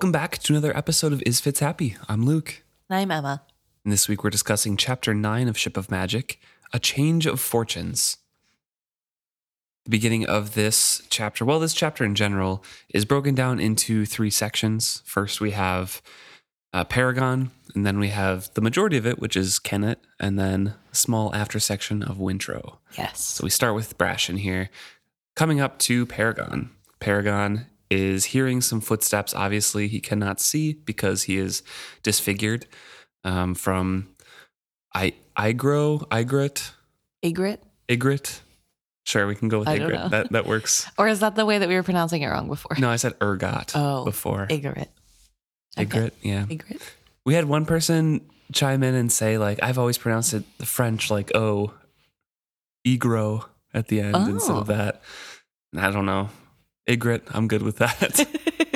Welcome back to another episode of Is Fitz Happy. I'm Luke. I'm Emma. And this week we're discussing Chapter 9 of Ship of Magic A Change of Fortunes. The beginning of this chapter, well, this chapter in general, is broken down into three sections. First, we have uh, Paragon, and then we have the majority of it, which is Kennit, and then a small after section of Wintrow. Yes. So we start with Brashen here. Coming up to Paragon. Paragon is hearing some footsteps. Obviously, he cannot see because he is disfigured um, from I Igro, Igrit, Egret? Igrit. Sure, we can go with I. Igrit. That that works. Or is that the way that we were pronouncing it wrong before? No, I said ergot Oh, before. Egret. Igrit, yeah. Egret. We had one person chime in and say like I've always pronounced it the French like oh, igro at the end instead of Oh. that. I don't know. Igrit, I'm good with that.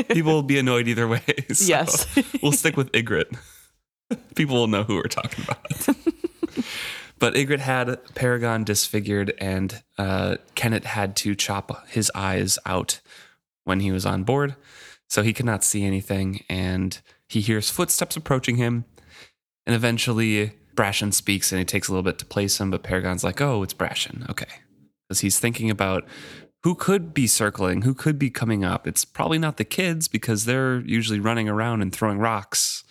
People will be annoyed either way. so Yes. we'll stick with Igrit. People will know who we're talking about. but Igrit had Paragon disfigured, and uh, Kenneth had to chop his eyes out when he was on board. So he could not see anything, and he hears footsteps approaching him. And eventually, Brashen speaks, and it takes a little bit to place him, but Paragon's like, oh, it's Brashen. Okay. Because he's thinking about who could be circling, who could be coming up. It's probably not the kids because they're usually running around and throwing rocks.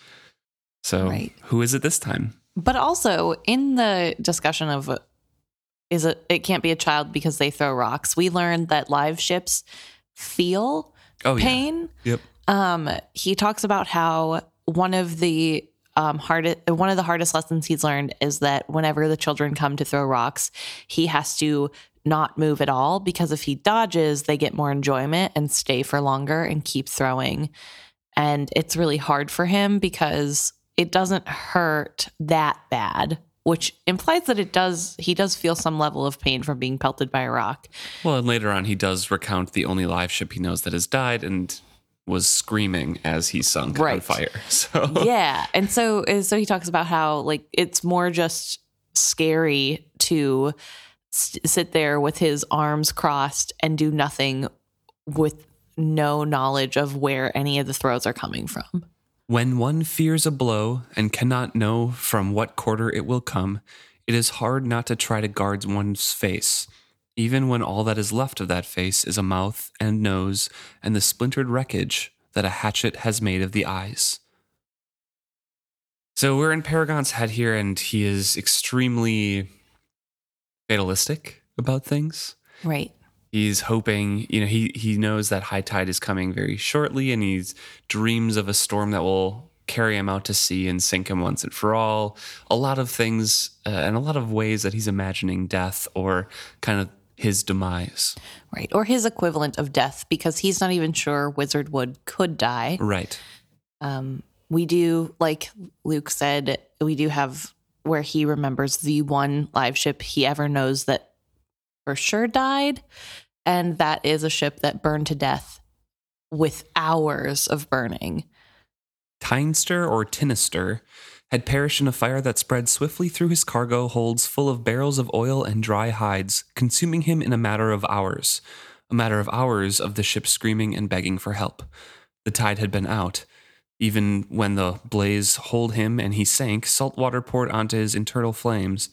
So Right. who is it this time? But also in the discussion of is it it can't be a child because they throw rocks, we learned that live ships feel Oh, pain. yeah. Yep. Um, he talks about how one of the um, hardest one of the hardest lessons he's learned is that whenever the children come to throw rocks, he has to not move at all because if he dodges, they get more enjoyment and stay for longer and keep throwing. And it's really hard for him because it doesn't hurt that bad, which implies that it does he does feel some level of pain from being pelted by a rock. Well, and later on, he does recount the only live ship he knows that has died and was screaming as he sunk on Right. fire. So yeah and so and so he talks about how like it's more just scary to sit there with his arms crossed and do nothing with no knowledge of where any of the throws are coming from When one fears a blow and cannot know from what quarter it will come, it is hard not to try to guard one's face, even when all that is left of that face is a mouth and nose and the splintered wreckage that a hatchet has made of the eyes. So we're in Paragon's head here, and he is extremely fatalistic about things. Right. He's hoping you know he he knows that high tide is coming very shortly and he's dreams of a storm that will carry him out to sea and sink him once and for all. A lot of things uh, and a lot of ways that he's imagining death or kind of his demise. Right. Or his equivalent of death because he's not even sure wizard wood could die. Right. Um, we do like luke said we do have where he remembers the one live ship he ever knows that for sure died and that is a ship that burned to death with hours of burning Tynester or Tinister had perished in a fire that spread swiftly through his cargo holds full of barrels of oil and dry hides, consuming him in a matter of hours. A matter of hours of the ship screaming and begging for help. The tide had been out. Even when the blaze holed him and he sank, salt water poured onto his internal flames.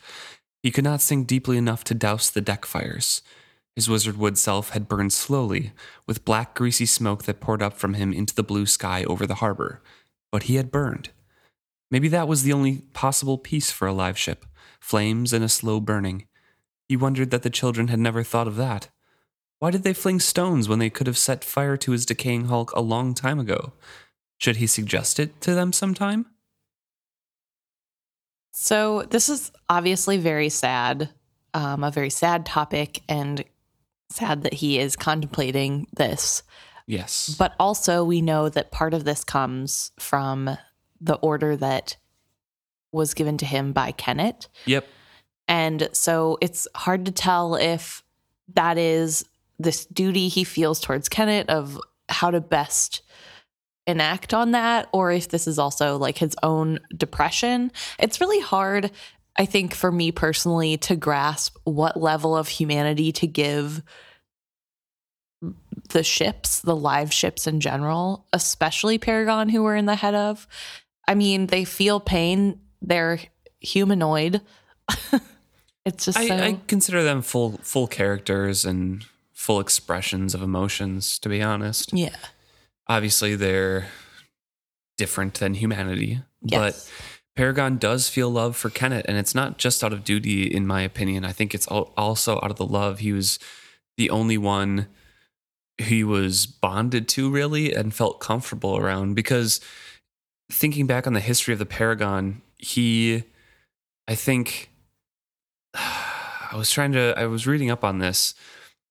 He could not sink deeply enough to douse the deck fires. His wizardwood self had burned slowly, with black greasy smoke that poured up from him into the blue sky over the harbor. But he had burned. Maybe that was the only possible peace for a live ship flames and a slow burning. He wondered that the children had never thought of that. Why did they fling stones when they could have set fire to his decaying hulk a long time ago? Should he suggest it to them sometime? so this is obviously very sad um, a very sad topic and sad that he is contemplating this Yes. But also, we know that part of this comes from the order that was given to him by Kennit. Yep. And so it's hard to tell if that is this duty he feels towards Kennit of how to best enact on that, or if this is also like his own depression. It's really hard, I think, for me personally to grasp what level of humanity to give the ships, the live ships in general, especially Paragon, who we're in the head of. I mean, they feel pain. They're humanoid. it's just I, so. I consider them full full characters and full expressions of emotions. To be honest, yeah. Obviously they're different than humanity, Yes. but Paragon does feel love for Kenneth, and it's not just out of duty, in my opinion. I think it's also out of the love. He was the only one he was bonded to, really, and felt comfortable around. Because thinking back on the history of the Paragon, he, I think, I was trying to, I was reading up on this.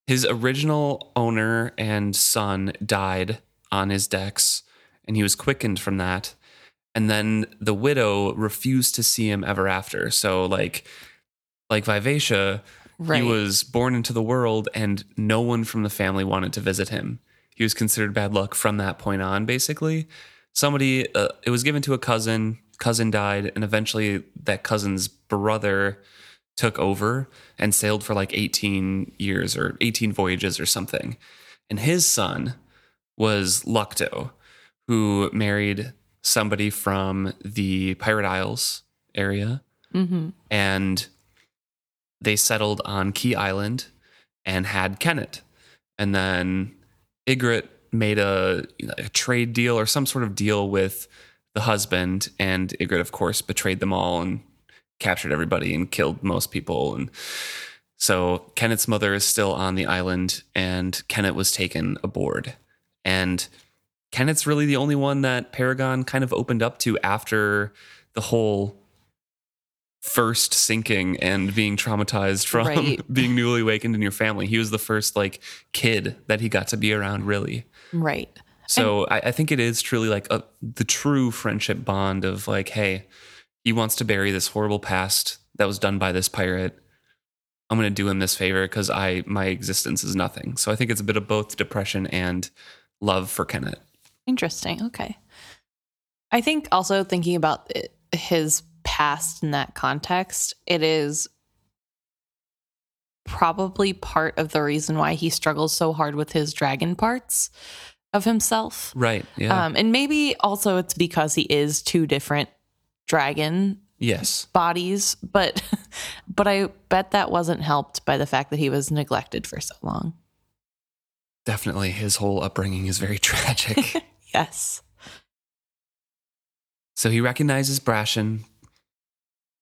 His original owner and son died on his decks, and he was quickened from that and then the widow refused to see him ever after. So like like Vivacia, right. he was born into the world and no one from the family wanted to visit him. He was considered bad luck from that point on basically. Somebody uh, it was given to a cousin, cousin died and eventually that cousin's brother took over and sailed for like 18 years or 18 voyages or something. And his son was Lucto, who married somebody from the Pirate Isles area hmm and they settled on Key Island and had Kennit. And then Ygritte made a, a trade deal or some sort of deal with the husband, and Ygritte, of course, betrayed them all and captured everybody and killed most people. And so Kennit's mother is still on the island, and Kennit was taken aboard. And Kennit's really the only one that Paragon kind of opened up to after the whole first sinking and being traumatized from Right. being newly awakened in your family. He was the first like kid that he got to be around, really. Right. So I, I think it is truly like a, the true friendship bond of like, hey, he wants to bury this horrible past that was done by this pirate. I'm going to do him this favor because I my existence is nothing. So I think it's a bit of both depression and love for Kenneth. Interesting. Okay. I think also thinking about it, his past in that context, it is probably part of the reason why he struggles so hard with his dragon parts of himself. Right. Yeah. Um, and maybe also it's because he is two different dragon yes. bodies, but but I bet that wasn't helped by the fact that he was neglected for so long. Definitely. His whole upbringing is very tragic. Yes. So he recognizes Brashen.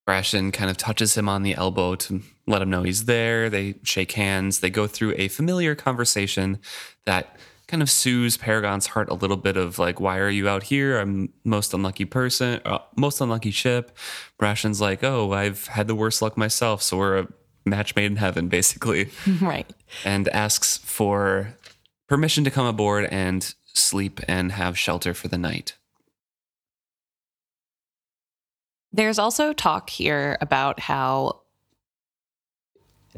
Brashen kind of touches him on the elbow to let him know he's there. They shake hands. They go through a familiar conversation that kind of soothes Paragon's heart a little bit of like, why are you out here? I'm most unlucky person, uh, most unlucky ship. Brashen's like, oh, I've had the worst luck myself. So we're a match made in heaven, basically, right. and asks for permission to come aboard and sleep and have shelter for the night. There's also talk here about how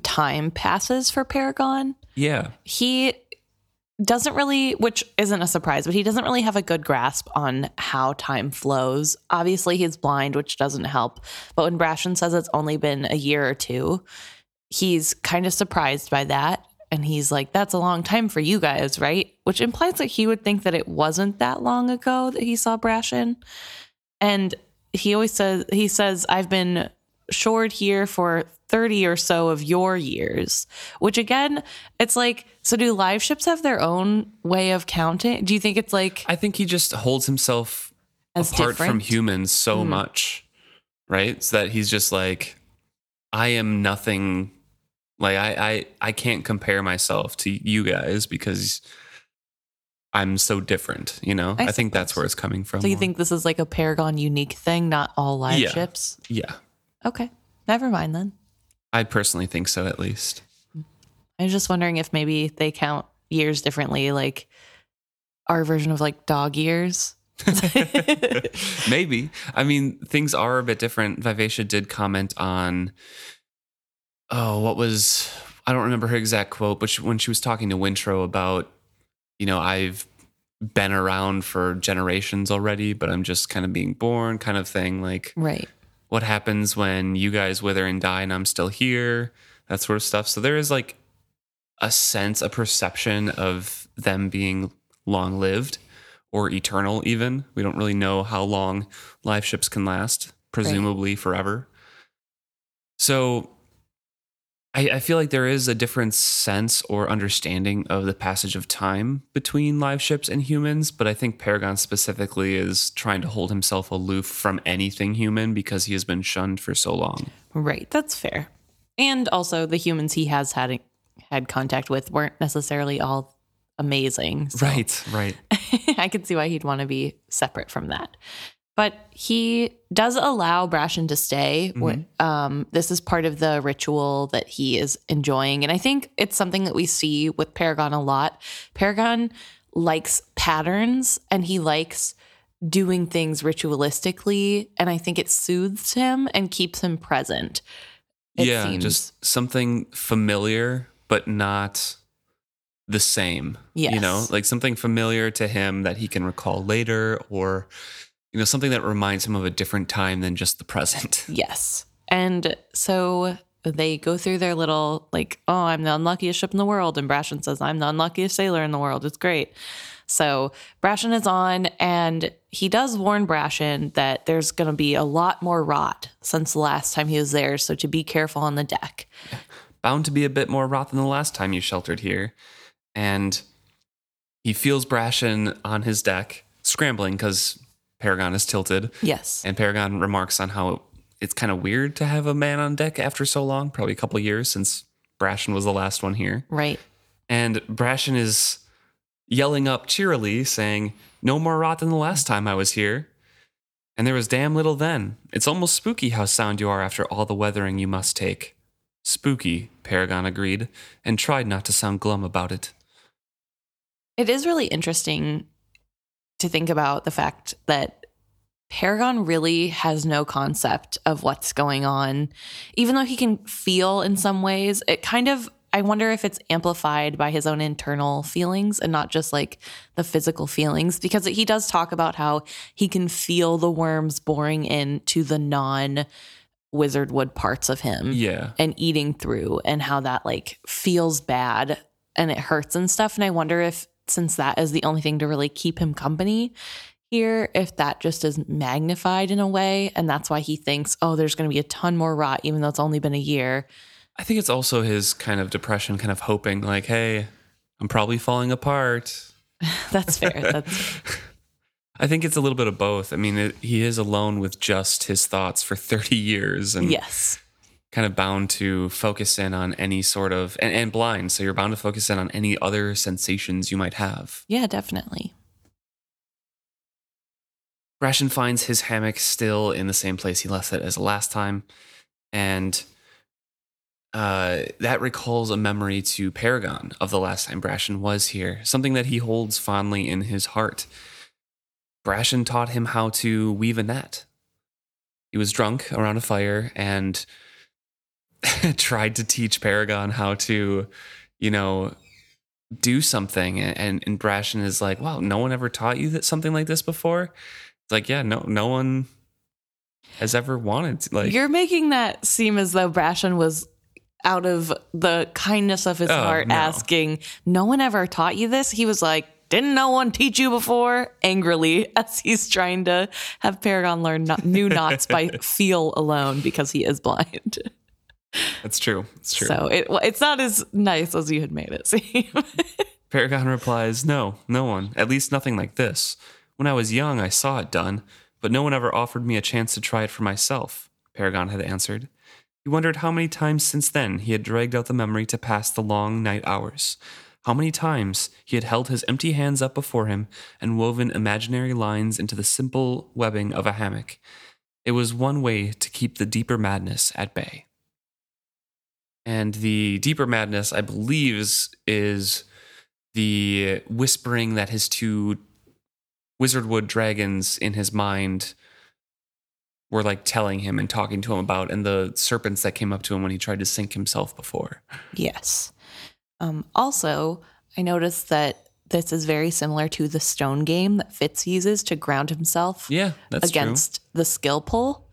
time passes for Paragon. Yeah. He doesn't really, which isn't a surprise, but he doesn't really have a good grasp on how time flows. Obviously, he's blind, which doesn't help. But when Brashen says it's only been a year or two, he's kind of surprised by that. And he's like, that's a long time for you guys, right? Which implies that he would think that it wasn't that long ago that he saw Brashen. And he always says, he says, I've been shored here for 30 or so of your years, which again, it's like, so do live ships have their own way of counting? Do you think it's like I think he just holds himself apart different? from humans so Mhm. much, right? So that he's just like, I am nothing. Like I, I, I can't compare myself to you guys because I'm so different. You know, I I, think that's where it's coming from. So you more. think this is like a Paragon unique thing, not all live Yeah. ships? Yeah, Okay. Never mind then. I personally think so. At least. I was just wondering if maybe they count years differently, like our version of like dog years. Maybe. I mean, things are a bit different. Vivacia did comment on, oh, what was, I don't remember her exact quote, but she, when she was talking to Wintrow about, you know, I've been around for generations already, but I'm just kind of being born kind of thing. Like, Right. what happens when you guys wither and die and I'm still here? That sort of stuff. So there is like a sense, a perception of them being long lived or eternal, even. We don't really know how long live ships can last, presumably forever. So I, I feel like there is a different sense or understanding of the passage of time between live ships and humans, but I think Paragon specifically is trying to hold himself aloof from anything human because he has been shunned for so long. Right, that's fair. And also, the humans he has had had contact with weren't necessarily all amazing. so- Right, right. I can see why he'd want to be separate from that. But he does allow Brashen to stay. Wh- Um, this is part of the ritual that he is enjoying. And I think it's something that we see with Paragon a lot. Paragon likes patterns and he likes doing things ritualistically. And I think it soothes him and keeps him present. It yeah, seems. just something familiar, but not the same. You know, like something familiar to him that he can recall later, or, you know, something that reminds him of a different time than just the present. Yes. And so they go through their little, like, oh, I'm the unluckiest ship in the world. And Brashen says, I'm the unluckiest sailor in the world. It's great. So Brashen is on, and he does warn Brashen that there's going to be a lot more rot since the last time he was there. So to be careful on the deck. Bound to be a bit more rot than the last time you sheltered here. And he feels Brashen on his deck, scrambling because Paragon is tilted. Yes. And Paragon remarks on how it's kind of weird to have a man on deck after so long, probably a couple years since Brashen was the last one here. Right. And Brashen is yelling up cheerily, saying, No more rot than the last time I was here. And there was damn little then. It's almost spooky how sound you are after all the weathering you must take. Spooky, Paragon agreed, and tried not to sound glum about it. It is really interesting to think about the fact that Paragon really has no concept of what's going on. Even though he can feel in some ways, it kind of, I wonder if it's amplified by his own internal feelings and not just like the physical feelings, because he does talk about how he can feel the worms boring into the non wizard wood parts of him Yeah. and eating through and how that like feels bad and it hurts and stuff. And I wonder if since that is the only thing to really keep him company here, if that just is magnified in a way. And that's why he thinks, oh, there's going to be a ton more rot, even though it's only been a year. I think it's also his kind of depression, kind of hoping, like, hey, I'm probably falling apart. That's fair. That's I think it's a little bit of both. I mean, it, he is alone with just his thoughts for 30 years and yes. Kind of bound to focus in on any sort of, and, and blind. So you're bound to focus in on any other sensations you might have. Yeah, definitely. Brashen finds his hammock still in the same place he left it as the last time. And uh, that recalls a memory to Paragon of the last time Brashen was here, something that he holds fondly in his heart. Brashen taught him how to weave a net. He was drunk around a fire and tried to teach Paragon how to, you know, do something. And, and Brashen is like, wow, no one ever taught you that something like this before? It's like, yeah, no, no one has ever wanted to, like, You're making that seem as though Brashen was out of the kindness of his Oh, heart no. asking, No one ever taught you this? He was like, Didn't no one teach you before? Angrily, as he's trying to have Paragon learn not, new knots by feel alone because he is blind. That's true. It's true. So it, it's not as nice as you had made it seem. Paragon replies, No, no one. At least nothing like this. When I was young, I saw it done, but no one ever offered me a chance to try it for myself, Paragon had answered. He wondered how many times since then he had dragged out the memory to pass the long night hours. How many times he had held his empty hands up before him and woven imaginary lines into the simple webbing of a hammock. It was one way to keep the deeper madness at bay. And the deeper madness, I believe, is, is the whispering that his two wizardwood dragons in his mind were like telling him and talking to him about, and the serpents that came up to him when he tried to sink himself before. yes. Um, also, I noticed that this is very similar to the stone game that Fitz uses to ground himself Yeah, that's against the skill pull.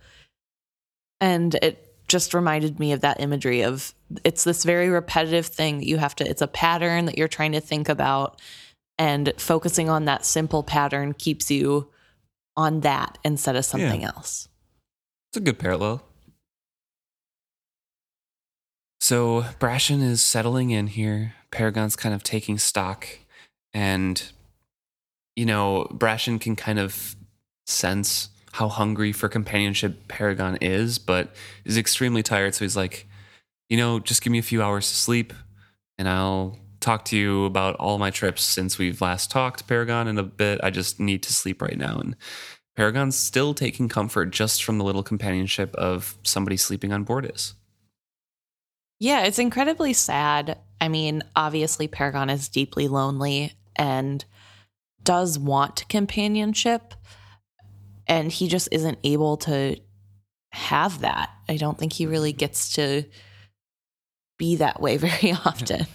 And it just reminded me of that imagery of it's this very repetitive thing that you have to it's a pattern that you're trying to think about and focusing on that simple pattern keeps you on that instead of something Yeah. else. It's a good parallel. So Brashen is settling in here. Paragon's kind of taking stock. And, you know, Brashen can kind of sense how hungry for companionship Paragon is, but is extremely tired. So he's like, you know, just give me a few hours to sleep and I'll talk to you about all my trips since we've last talked, Paragon, in a bit. I just need to sleep right now. And Paragon's still taking comfort just from the little companionship of somebody sleeping on board is. Yeah, it's incredibly sad. I mean, obviously, Paragon is deeply lonely and does want companionship, and he just isn't able to have that. I don't think he really mm-hmm. gets to be that way very often.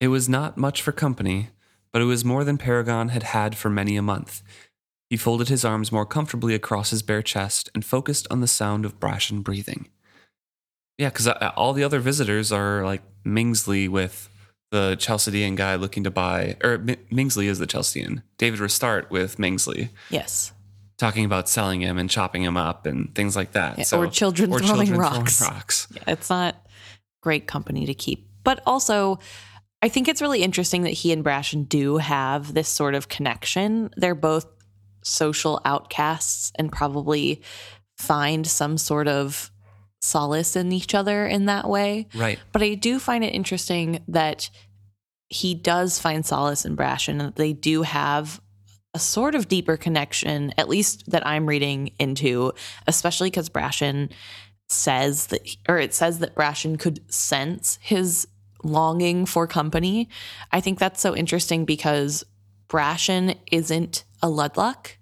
It was not much for company, but it was more than Paragon had had for many a month. He folded his arms more comfortably across his bare chest and focused on the sound of Brashen breathing. Yeah, because uh, all the other visitors are like Mingsley with the Chalcedean guy looking to buy, or M- Mingsley is the Chalcedean. Davad Restart with Mingsley. Yes. Talking about selling him and chopping him up and things like that. Yeah, or children throwing rocks. rocks. Yeah, it's not great company to keep. But also, I think it's really interesting that he and Brashen do have this sort of connection. They're both social outcasts and probably find some sort of solace in each other in that way. Right. But I do find it interesting that he does find solace in Brashen and that they do have a sort of deeper connection, at least that I'm reading into, especially because Brashen says that, or it says that Brashen could sense his longing for company. I think that's so interesting because Brashen isn't a Ludluck.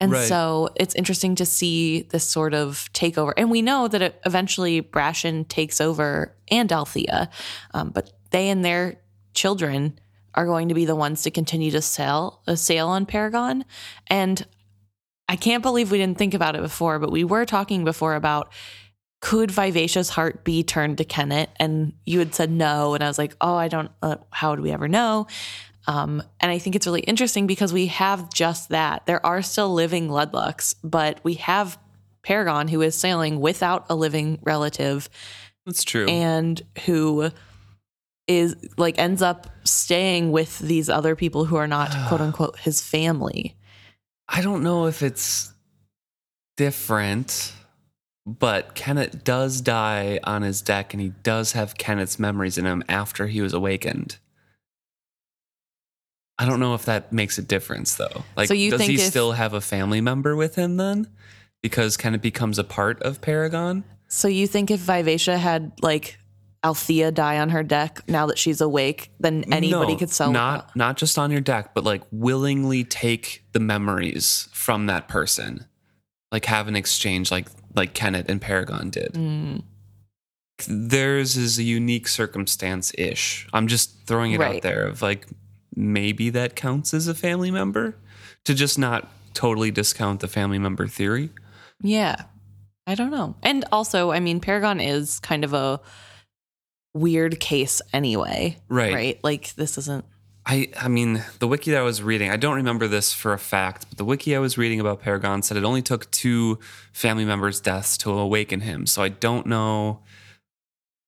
And Right. so it's interesting to see this sort of takeover. And we know that it, eventually Brashen takes over and Althea, um, but they and their children are going to be the ones to continue to sail, uh, sail on Paragon. And I can't believe we didn't think about it before, but we were talking before about could Vivacia's Heart be turned to Kenneth? And you had said no. And I was like, oh, I don't, uh, how would we ever know? Um, and I think it's really interesting because we have just that. There are still living Ludlucks, but we have Paragon who is sailing without a living relative That's true. and who is like ends up staying with these other people who are not quote unquote his family. I don't know if it's different, but Kenneth does die on his deck and he does have Kenneth's memories in him after he was awakened. I don't know if that makes a difference though. Like So does he if- still have a family member with him then? Because Kenneth becomes a part of Paragon? So you think if Vivacia had like Althea die on her deck now that she's awake, then anybody No, could sell not not just on your deck, but like willingly take the memories from that person, like have an exchange, like like Kenneth and Paragon did. Mm, Theirs is a unique circumstance ish. I'm just throwing it Right. out there of like maybe that counts as a family member to just not totally discount the family member theory. yeah. I don't know. And also, I mean, Paragon is kind of a weird case anyway. Right. Right? Like this isn't I I mean, the wiki that I was reading, I don't remember this for a fact, but the wiki I was reading about Paragon said it only took two family members' deaths to awaken him. So I don't know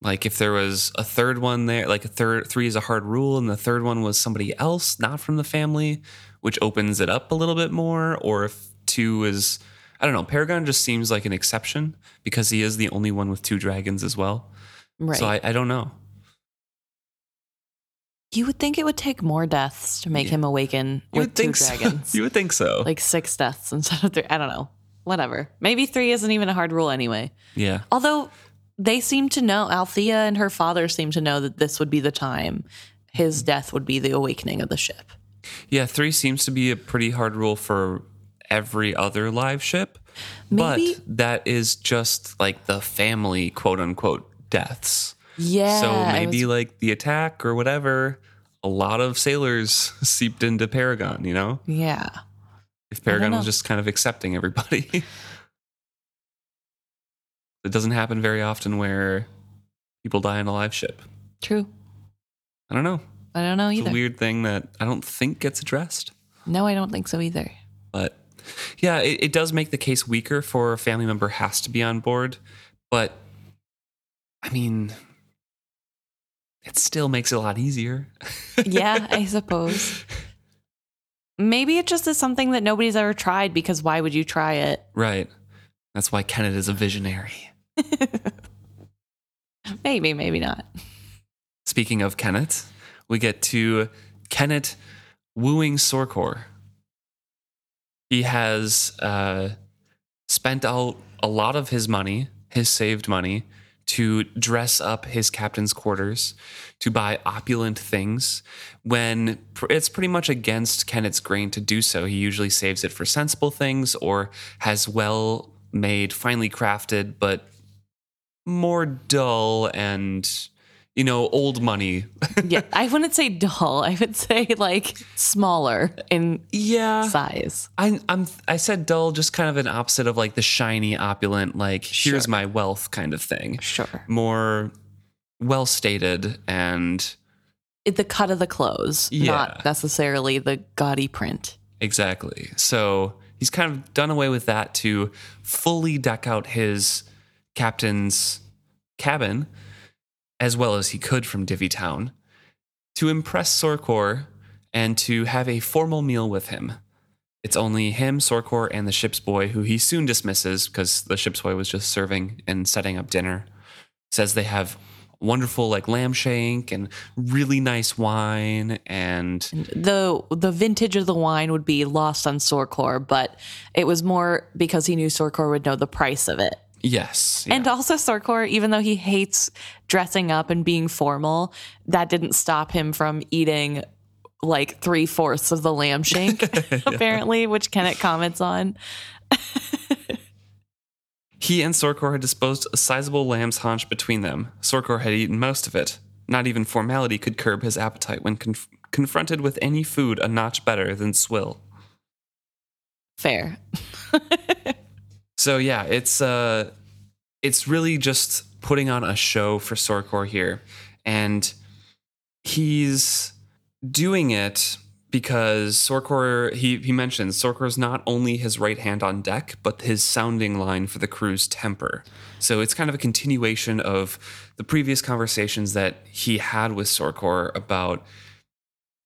like if there was a third one there, like a third three is a hard rule and the third one was somebody else not from the family, which opens it up a little bit more or if two is I don't know, Paragon just seems like an exception because he is the only one with two dragons as well. Right. So I, I don't know. you would think it would take more deaths to make Yeah. him awaken You with would two think so. dragons. you would think so. like six deaths instead of three. I don't know. Whatever. Maybe three isn't even a hard rule anyway. yeah. Although they seem to know, Althea and her father seem to know that this would be the time. His death would be the awakening of the ship. Yeah, three seems to be a pretty hard rule for every other live ship. Maybe- But that is just like the family quote unquote deaths. Yeah. so maybe was- like the attack or whatever, a lot of sailors seeped into Paragon, you know? yeah. If Paragon was just kind of accepting everybody. It doesn't happen very often where people die on a live ship. True. I don't know. I don't know It's either. a weird thing that I don't think gets addressed. no, I don't think so either. But yeah, it, it does make the case weaker for a family member has to be on board. But I mean, it still makes it a lot easier. yeah, I suppose. Maybe it just is something that nobody's ever tried because why would you try it? right. That's why Kenneth is a visionary. Maybe, maybe not. Speaking of Kenneth, we get to Kenneth wooing Sorcor. He has uh, spent out a lot of his money, his saved money, to dress up his captain's quarters, to buy opulent things. When it's pretty much against Kenneth's grain to do so, he usually saves it for sensible things or has well made, finely crafted, but more dull and you know old money Yeah, I wouldn't say dull. I would say like smaller in yeah size. I, I'm I said dull, just kind of an opposite of like the shiny, opulent, like here's my wealth kind of thing. Sure. More well stated and It, the cut of the clothes, Yeah. not necessarily the gaudy print. exactly. So he's kind of done away with that to fully deck out his captain's cabin as well as he could from Divvy Town to impress Sorcor and to have a formal meal with him. It's only him, Sorcor, and the ship's boy, who he soon dismisses because the ship's boy was just serving and setting up dinner. Says they have wonderful like lamb shank and really nice wine and The the vintage of the wine would be lost on Sorcor, but it was more because he knew Sorcor would know the price of it. Yes yeah. And also Sorcor, even though he hates dressing up and being formal, that didn't stop him from eating like three fourths of the lamb shank, apparently, which Kenneth comments on. He and Sorcor had disposed a sizable lamb's haunch between them. Sorcor had eaten most of it. Not even formality could curb his appetite when conf- confronted with any food a notch better than swill. Fair. So yeah, it's uh it's really just putting on a show for Sorcor here. And he's doing it because Sorcor he he mentions Sorcor's not only his right hand on deck, but his sounding line for the crew's temper. So it's kind of a continuation of the previous conversations that he had with Sorcor about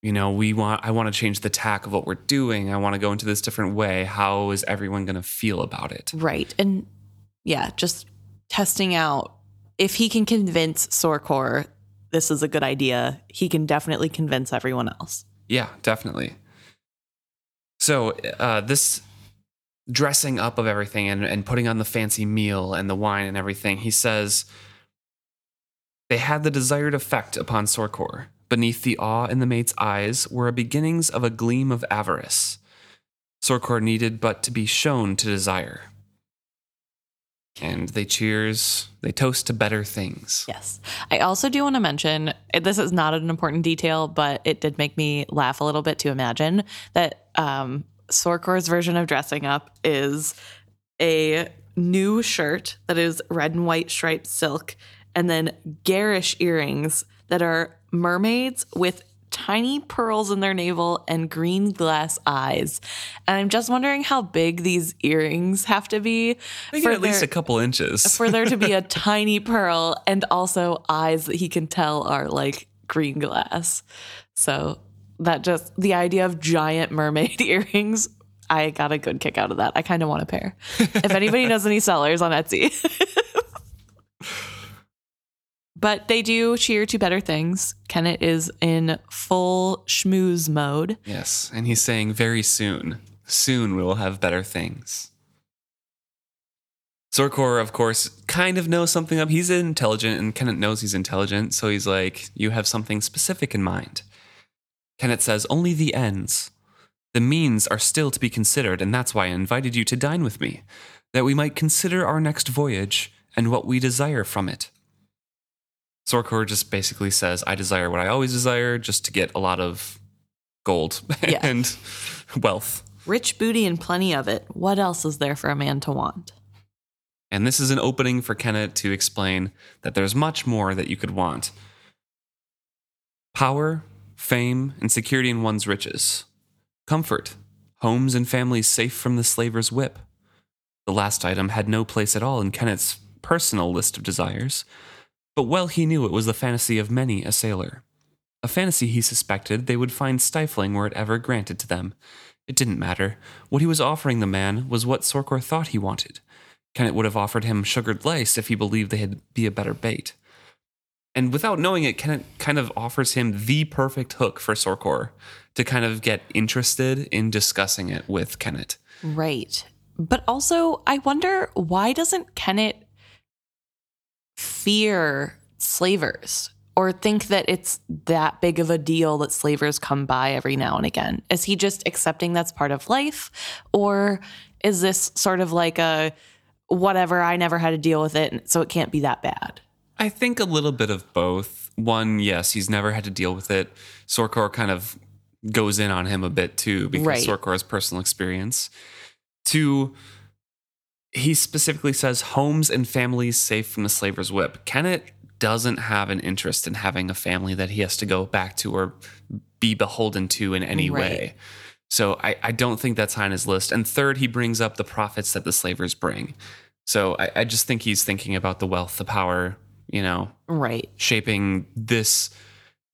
you know, we want I want to change the tack of what we're doing. I want to go into this different way. How is everyone going to feel about it? Right. And yeah, just testing out if he can convince Sorcor this is a good idea, he can definitely convince everyone else. Yeah, definitely. So uh, this dressing up of everything and, and putting on the fancy meal and the wine and everything, he says they had the desired effect upon Sorcor. Beneath the awe in the mate's eyes were a beginnings of a gleam of avarice. Sorcor needed but to be shown to desire. And they cheers, they toast to better things. Yes. I also do want to mention this is not an important detail, but it did make me laugh a little bit to imagine that um, Sorcor's version of dressing up is a new shirt that is red and white striped silk, and then garish earrings that are mermaids with tiny pearls in their navel and green glass eyes. And I'm just wondering how big these earrings have to be Make it at least a couple inches. for there to be a tiny pearl and also eyes that he can tell are like green glass. So that just the idea of giant mermaid earrings, I got a good kick out of that. I kind of want a pair. if anybody knows any sellers on Etsy. But they do cheer to better things. Kenneth is in full schmooze mode. Yes, and he's saying very soon, soon we will have better things. Sorcor, of course, kind of knows something up. He's intelligent, and Kenneth knows he's intelligent, so he's like, You have something specific in mind. Kenneth says, Only the ends. The means are still to be considered, and that's why I invited you to dine with me, that we might consider our next voyage and what we desire from it. Sorcor just basically says, I desire what I always desire, just to get a lot of gold Yeah. and wealth. Rich booty and plenty of it. What else is there for a man to want? And this is an opening for Kennit to explain that there's much more that you could want power, fame, and security in one's riches, comfort, homes and families safe from the slaver's whip. The last item had no place at all in Kennit's personal list of desires, but well he knew it was the fantasy of many a sailor. A fantasy he suspected they would find stifling were it ever granted to them. It didn't matter. What he was offering the man was what Sorkor thought he wanted. Kennit would have offered him sugared lice if he believed they'd be a better bait. And without knowing it, Kennit kind of offers him the perfect hook for Sorkor to kind of get interested in discussing it with Kennit. Right. But also, I wonder why doesn't Kennit fear slavers or think that it's that big of a deal that slavers come by every now and again? Is he just accepting that's part of life? Or is this sort of like a whatever, I never had to deal with it, so it can't be that bad? I think a little bit of both. One, yes, he's never had to deal with it. Sorcor kind of goes in on him a bit too because Right. Sorcor has personal experience. Two, he specifically says homes and families safe from the slaver's whip. Kennit doesn't have an interest in having a family that he has to go back to or be beholden to in any Right. way. So I, I don't think that's high on his list. And third, he brings up the profits that the slavers bring. So I, I just think he's thinking about the wealth, the power, you know, Right. shaping this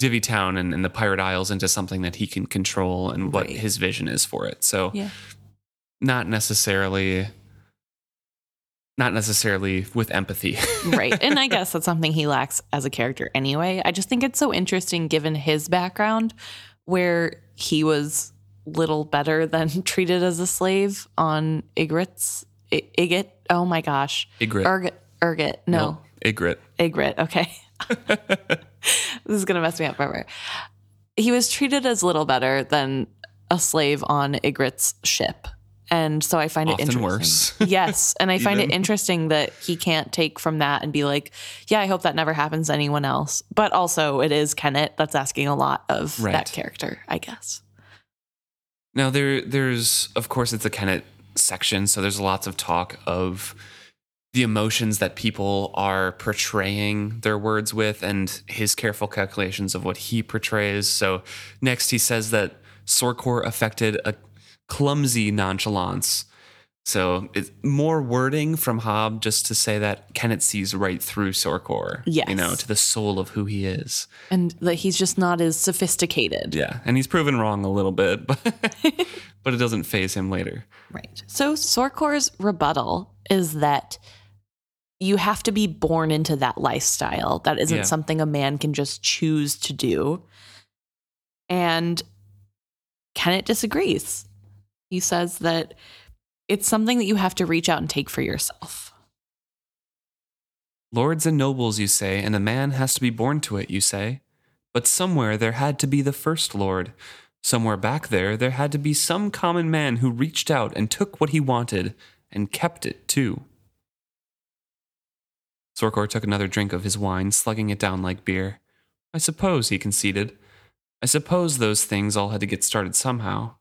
Divvy Town and, and the Pirate Isles into something that he can control and what Right. his vision is for it. So Yeah. not necessarily not necessarily with empathy. right. And I guess that's something he lacks as a character anyway. I just think it's so interesting given his background where he was little better than treated as a slave on Igrit's I- Igit. Oh my gosh. Igrit. Ergot. Ergot. No. Nope. Igrit. Igrit. Okay. this is going to mess me up forever. He was treated as little better than a slave on Igrit's ship. And so I find it interesting. worse. yes. And I find it interesting that he can't take from that and be like, yeah, I hope that never happens to anyone else. But also, it is Kennit that's asking a lot of Right. that character, I guess. Now there there's of course it's a Kennit section, so there's lots of talk of the emotions that people are portraying their words with and his careful calculations of what he portrays. So next he says that Sorcor affected a clumsy nonchalance. So it's more wording from Hobb just to say that Kennit sees right through Sorcor. Yes. You know, to the soul of who he is. And that he's just not as sophisticated. Yeah. And he's proven wrong a little bit, but but it doesn't phase him later. Right. So Sorcor's rebuttal is that you have to be born into that lifestyle. That isn't Yeah. something a man can just choose to do. And Kennit disagrees. He says that it's something that you have to reach out and take for yourself. Lords and nobles, you say, and a man has to be born to it, you say. But somewhere there had to be the first lord. Somewhere back there, there had to be some common man who reached out and took what he wanted and kept it too. Sorcor took another drink of his wine, slugging it down like beer. I suppose, he conceded. I suppose those things all had to get started somehow.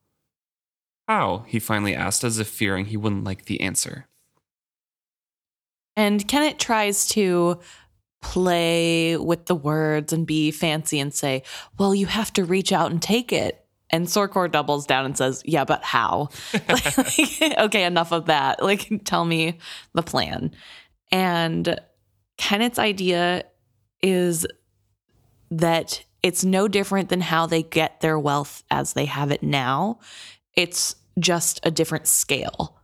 How? he finally asked, as if fearing he wouldn't like the answer. And Kennit tries to play with the words and be fancy and say, well, you have to reach out and take it. And Sorcor doubles down and says, yeah, but how? Like, okay, enough of that. Like, tell me the plan. And Kennit's idea is that it's no different than how they get their wealth as they have it now. It's just a different scale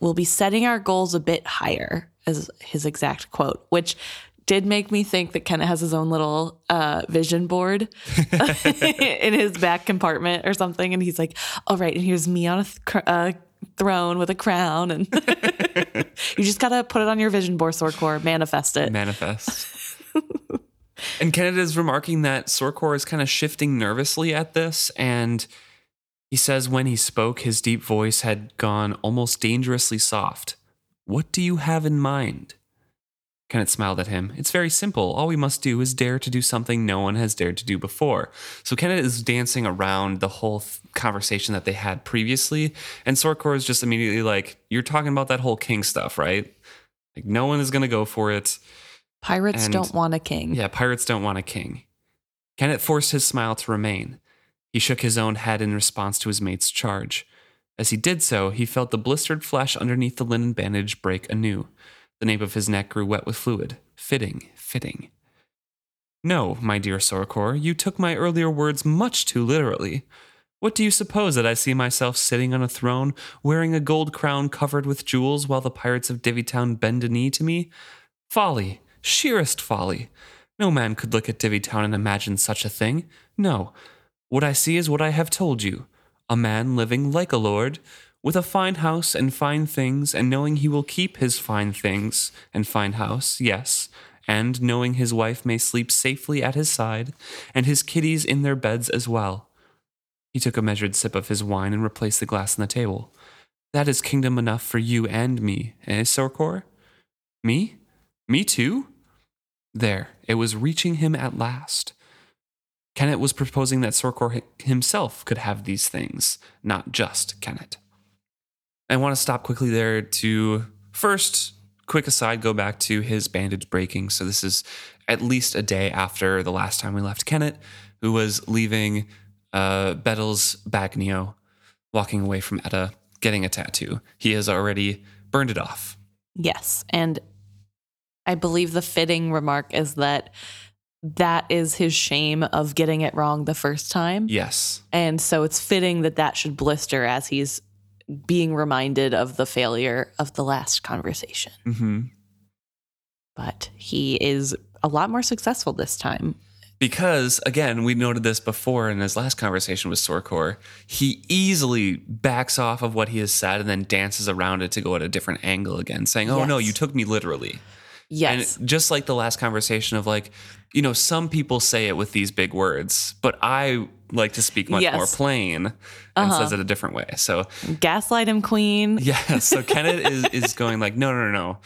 we'll be setting our goals a bit higher, is his exact quote, which did make me think that Kenneth has his own little uh, vision board in his back compartment or something. And he's like, all right, and here's me on a th- uh, throne with a crown. And you just got to put it on your vision board, Sorcor, manifest it. manifest. and Kenneth is remarking that Sorcor is kind of shifting nervously at this, and he says when he spoke, his deep voice had gone almost dangerously soft. What do you have in mind? Kenneth smiled at him. It's very simple. All we must do is dare to do something no one has dared to do before. So Kenneth is dancing around the whole th- conversation that they had previously, and Sorcor is just immediately like, "You're talking about that whole king stuff, right?" Like no one is going to go for it. Pirates And- don't want a king. Yeah, pirates don't want a king. Kenneth forced his smile to remain. He shook his own head in response to his mate's charge. As he did so, he felt the blistered flesh underneath the linen bandage break anew. The nape of his neck grew wet with fluid. Fitting, fitting. No, my dear Sorkor, you took my earlier words much too literally. What do you suppose that I see myself sitting on a throne, wearing a gold crown covered with jewels, while the pirates of Divvytown bend a knee to me? Folly, sheerest folly. No man could look at Divvytown and imagine such a thing. No. What I see is what I have told you a man living like a lord, with a fine house and fine things, and knowing he will keep his fine things and fine house, yes, and knowing his wife may sleep safely at his side, and his kiddies in their beds as well. He took a measured sip of his wine and replaced the glass on the table. That is kingdom enough for you and me, eh, Sorkor? Me? Me too? There, it was reaching him at last. Kennit was proposing that Sorkor himself could have these things, not just Kennit. I want to stop quickly there to first, quick aside, go back to his bandage breaking. So this is at least a day after the last time we left Kennit, who was leaving uh, Bettle's Bagnio, walking away from Etta, getting a tattoo. He has already burned it off. Yes. And I believe the fitting remark is that that is his shame of getting it wrong the first time. Yes. And so it's fitting that that should blister as he's being reminded of the failure of the last conversation. hmm But he is a lot more successful this time. Because again, we noted this before in his last conversation with Sorkor. He easily backs off of what he has said and then dances around it to go at a different angle again, saying, "Oh no, you took me literally." Yes. And just like the last conversation of like, you know, some people say it with these big words, but I like to speak much Yes. more plain and Uh-huh. says it a different way. So Gaslight him, queen. yeah, so Kennit is is going like, no, no, no, no.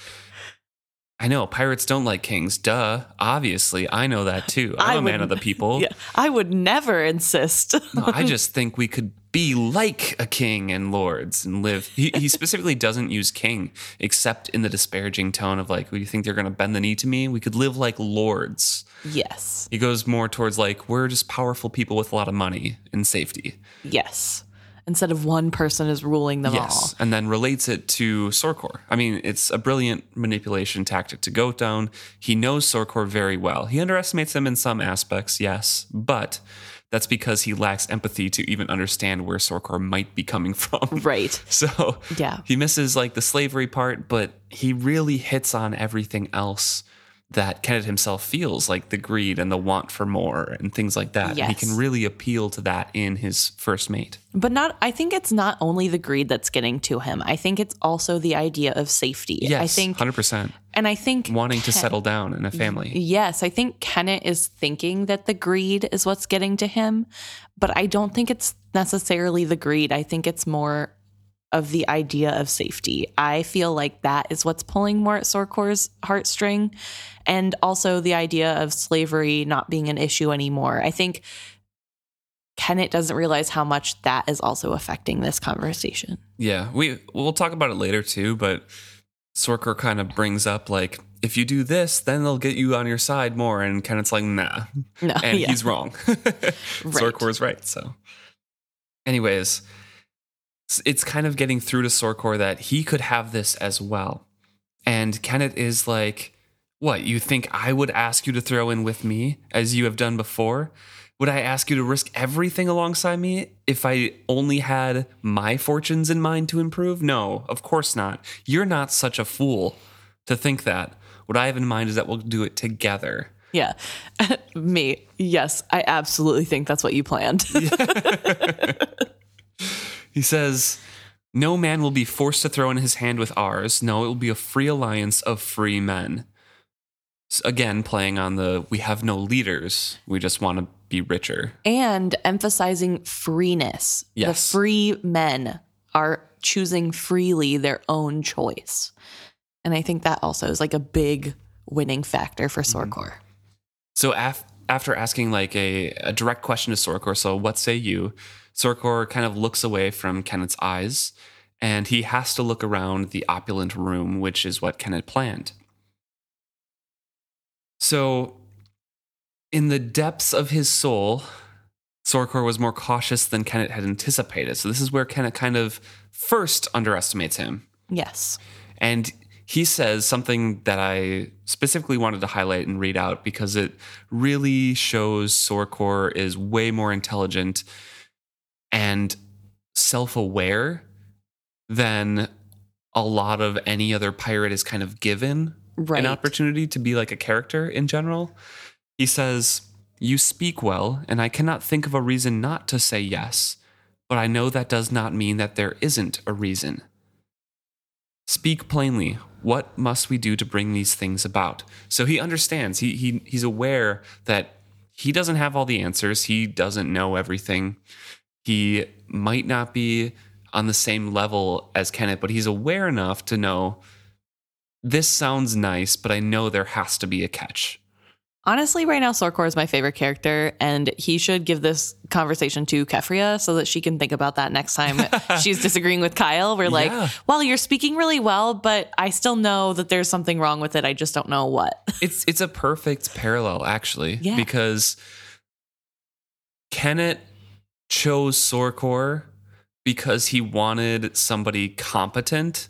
I know pirates don't like kings. Duh. Obviously, I know that too. I'm I a man of the people. Yeah. I would never insist. No, I just think we could be like a king and lords and live. He, he specifically doesn't use king except in the disparaging tone of like, "You think they're going to bend the knee to me? We could live like lords." yes. He goes more towards like, "We're just powerful people with a lot of money and safety." Yes. Instead of one person is ruling them Yes, all. and then relates it to Sorkor. I mean, it's a brilliant manipulation tactic to go down. He knows Sorkor very well. He underestimates him in some aspects, yes, but that's because he lacks empathy to even understand where Sorkor might be coming from. Right. So Yeah. he misses like the slavery part, but he really hits on everything else that Kennit himself feels, like the greed and the want for more and things like that. And he can really appeal to that in his first mate. But not I think it's not only the greed that's getting to him. I think it's also the idea of safety. Yes, I think 100%. and I think Wanting to settle down in a family. Yes, I think Kennit is thinking that the greed is what's getting to him, but I don't think it's necessarily the greed. I think it's more of the idea of safety. I feel like that is what's pulling more at Sorkor's heartstring, and also the idea of slavery not being an issue anymore. I think Kennit doesn't realize how much that is also affecting this conversation. Yeah, we we'll talk about it later too, but Sorkor kind of brings up like if you do this, then they'll get you on your side more, and Kennit's like, nah, No, and yeah. he's wrong. Sorkor's right. So, anyways, it's kind of getting through to Sorkor that he could have this as well, and Kennit is like, "What you think I would ask you to throw in with me, as you have done before?" Would I ask you to risk everything alongside me if I only had my fortunes in mind to improve? No, of course not. You're not such a fool to think that. What I have in mind is that we'll do it together. Yeah. Me. Yes, I absolutely think that's what you planned. He says, No man will be forced to throw in his hand with ours. No, it will be a free alliance of free men. S- Again, playing on the we have no leaders, we just want to be richer. and emphasizing freeness. Yes. The free men are choosing freely their own choice. And I think that also is like a big winning factor for Mm-hmm. Sorkor. So af- after asking like a, a direct question to Sorkor, so what say you? Sorkor kind of looks away from Kennit's eyes and he has to look around the opulent room, which is what Kennit planned. So, in the depths of his soul, Sorkor was more cautious than Kennit had anticipated. So, this is where Kennit kind of first underestimates him. Yes. And he says something that I specifically wanted to highlight and read out because it really shows Sorkor is way more intelligent and self aware than a lot of any other pirate is kind of given Right. an opportunity to be like a character in general. He says, You speak well, and I cannot think of a reason not to say yes, but I know that does not mean that there isn't a reason. Speak plainly. What must we do to bring these things about? So he understands. He, he he's aware that he doesn't have all the answers. He doesn't know everything. He might not be on the same level as Kennit, but he's aware enough to know this sounds nice, but I know there has to be a catch. Honestly, right now, Sorkor is my favorite character, and he should give this conversation to Keffria so that she can think about that next time she's disagreeing with Kyle. We're like, Yeah. well, you're speaking really well, but I still know that there's something wrong with it. I just don't know what. It's it's a perfect parallel actually Yeah. because Kennit chose Sorkor because he wanted somebody competent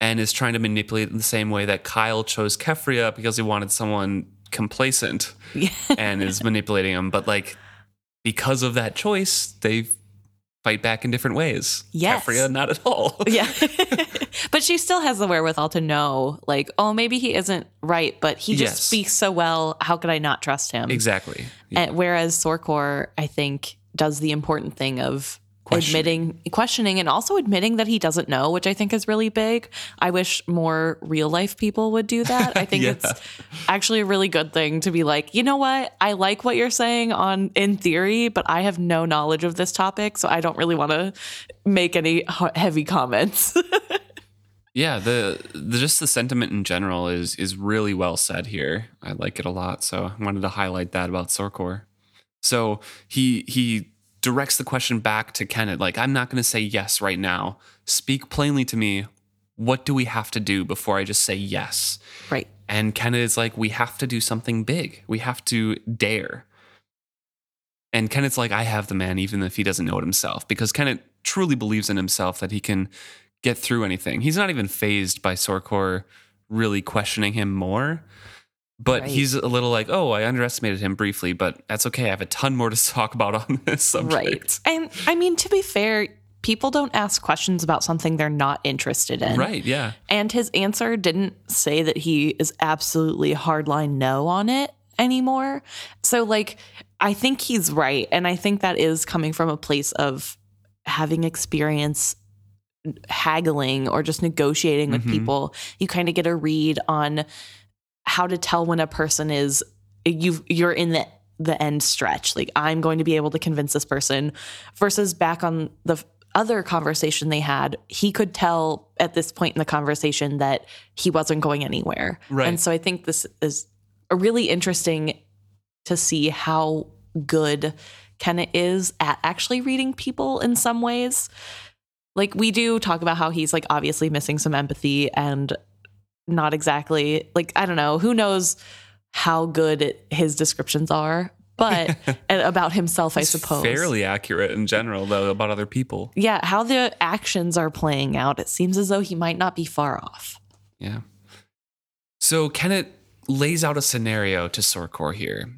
and is trying to manipulate in the same way that Kyle chose Keffria because he wanted someone complacent and is manipulating him. But like because of that choice, they fight back in different ways. Yes. Keffria, not at all. yeah. but she still has the wherewithal to know, like, oh, maybe he isn't right, but he just Yes. speaks so well. How could I not trust him? exactly. Eh, and whereas Sorkor, I think, does the important thing of Questioning. admitting, questioning, and also admitting that he doesn't know, which I think is really big. I wish more real life people would do that. I think Yeah. it's actually a really good thing to be like, you know what? I like what you're saying on in theory, but I have no knowledge of this topic, so I don't really want to make any heavy comments. Yeah, the, the just the sentiment in general is is really well said here. I like it a lot, so I wanted to highlight that about Sorkor. So he he directs the question back to Kennit, like, I'm not gonna say yes right now. Speak plainly to me. What do we have to do before I just say yes? right. And Kennit is like, we have to do something big. We have to dare. And Kennit's like, I have the man, even if he doesn't know it himself, because Kennit truly believes in himself that he can get through anything. He's not even fazed by Sorkor really questioning him more. But Right. he's a little like, oh, I underestimated him briefly, but that's okay. I have a ton more to talk about on this subject. Right. And I mean, to be fair, people don't ask questions about something they're not interested in. Right. Yeah. And his answer didn't say that he is absolutely hardline no on it anymore. So, like, I think he's right. And I think that is coming from a place of having experience haggling or just negotiating with Mhm. people. You kind of get a read on how to tell when a person is you you're in the the end stretch. Like i'm going to be able to convince this person versus back on the other conversation they had he could tell at this point in the conversation that he wasn't going anywhere. Right. and so i think this is a really interesting to see how good Kennit is at actually reading people in some ways. Like we do talk about how he's like obviously missing some empathy and not exactly like I don't know who knows how good it, his descriptions are, but and about himself, I suppose. fairly accurate in general, though, about other people. yeah, how the actions are playing out. It seems as though he might not be far off. Yeah. So Kennit lays out a scenario to Sorkor here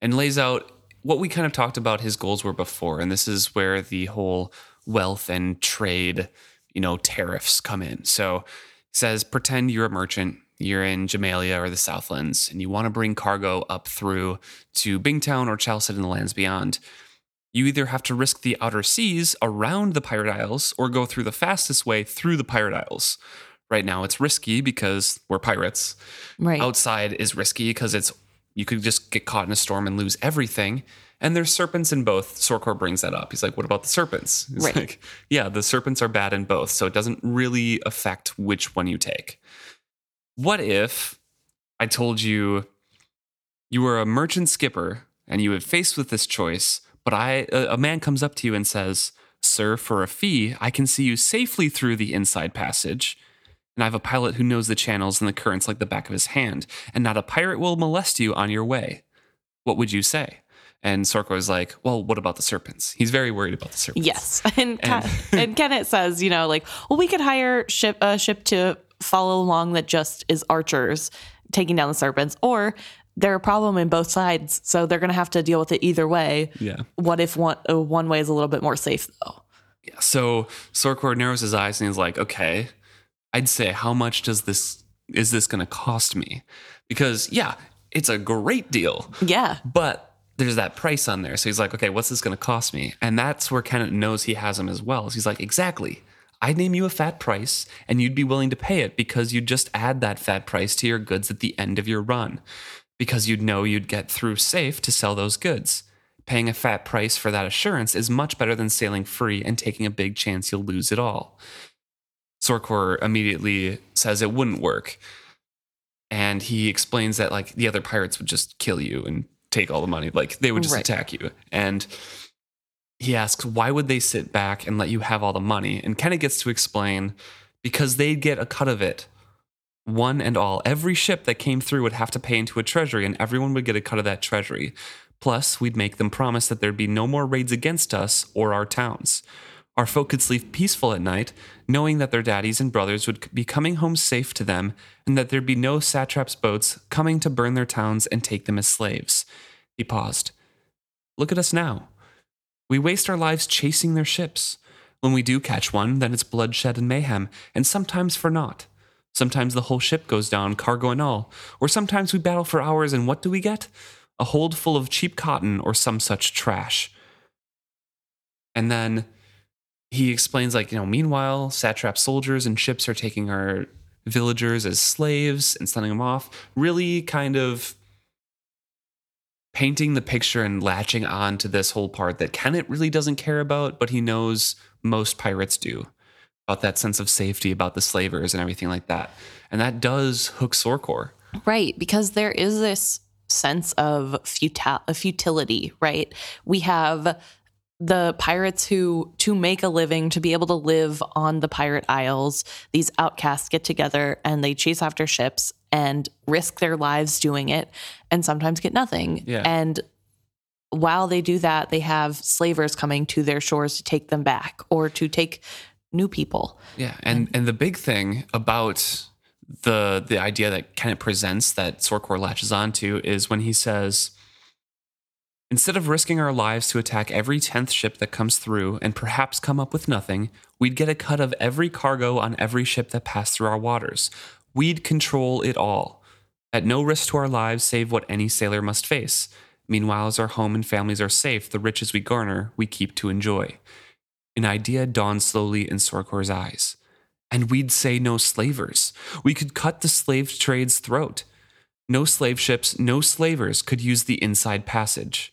and lays out what we kind of talked about his goals were before. And this is where the whole wealth and trade, you know, tariffs come in. So says, pretend you're a merchant, you're in Jamaillia or the Southlands, and you want to bring cargo up through to Bingtown or Chalced in the lands beyond. You either have to risk the outer seas around the Pirate Isles or go through the fastest way through the Pirate Isles. Right now, it's risky because we're pirates. Right. Outside is risky because it's you could just get caught in a storm and lose everything. And there's serpents in both. Sorkor brings that up. He's like, "What about the serpents?" It's Right. like, "Yeah, the serpents are bad in both, so it doesn't really affect which one you take." What if I told you you were a merchant skipper and you were faced with this choice, but I a, a man comes up to you and says, Sir, for a fee, I can see you safely through the inside passage. And I have a pilot who knows the channels and the currents like the back of his hand, and not a pirate will molest you on your way. What would you say? And Sorkor is like, Well, what about the serpents? He's very worried about the serpents. Yes, and Ken, and Kennit says, you know, like, well, we could hire ship a ship to follow along that just is archers taking down the serpents, or they're a problem in both sides, so they're going to have to deal with it either way. Yeah. What if one uh, one way is a little bit more safe though? Yeah. So Sorkor narrows his eyes and he's like, okay, I'd say how much does this is this gonna cost me? Because yeah, it's a great deal. Yeah. But there's that price on there. So he's like, okay, what's this gonna cost me? And that's where Kennit knows he has him as well. So he's like, exactly. I'd name you a fat price and you'd be willing to pay it because you'd just add that fat price to your goods at the end of your run because you'd know you'd get through safe to sell those goods. Paying a fat price for that assurance is much better than sailing free and taking a big chance you'll lose it all. Sorkor immediately says it wouldn't work. And he explains that like the other pirates would just kill you and take all the money. Like they would just Right. attack you. And he asks, why would they sit back and let you have all the money? And Kennit gets to explain because they'd get a cut of it. One and all. Every ship that came through would have to pay into a treasury, and everyone would get a cut of that treasury. Plus, we'd make them promise that there'd be no more raids against us or our towns. Our folk could sleep peaceful at night, knowing that their daddies and brothers would be coming home safe to them, and that there'd be no satraps' boats coming to burn their towns and take them as slaves. He paused. Look at us now. We waste our lives chasing their ships. When we do catch one, then it's bloodshed and mayhem, and sometimes for naught. Sometimes the whole ship goes down, cargo and all. Or sometimes we battle for hours, and what do we get? A hold full of cheap cotton or some such trash. And then he explains, like, you know, meanwhile, satrap soldiers and ships are taking our villagers as slaves and sending them off. Really kind of painting the picture and latching on to this whole part that Kennit really doesn't care about, but he knows most pirates do about that sense of safety, about the slavers and everything like that. And that does hook Sorkor Right, because there is this sense of futility, right? We have the pirates who to make a living to be able to live on the pirate isles these outcasts get together and they chase after ships and risk their lives doing it and sometimes get nothing Yeah. and while they do that they have slavers coming to their shores to take them back or to take new people Yeah, and and the big thing about the the idea that Kennit presents that Sorkor latches onto is when he says, instead of risking our lives to attack every tenth ship that comes through and perhaps come up with nothing, we'd get a cut of every cargo on every ship that passed through our waters. We'd control it all, at no risk to our lives save what any sailor must face. Meanwhile, as our home and families are safe, the riches we garner we keep to enjoy. An idea dawned slowly in Sorkor's eyes. And we'd say no slavers. We could cut the slave trade's throat. No slave ships, no slavers could use the inside passage.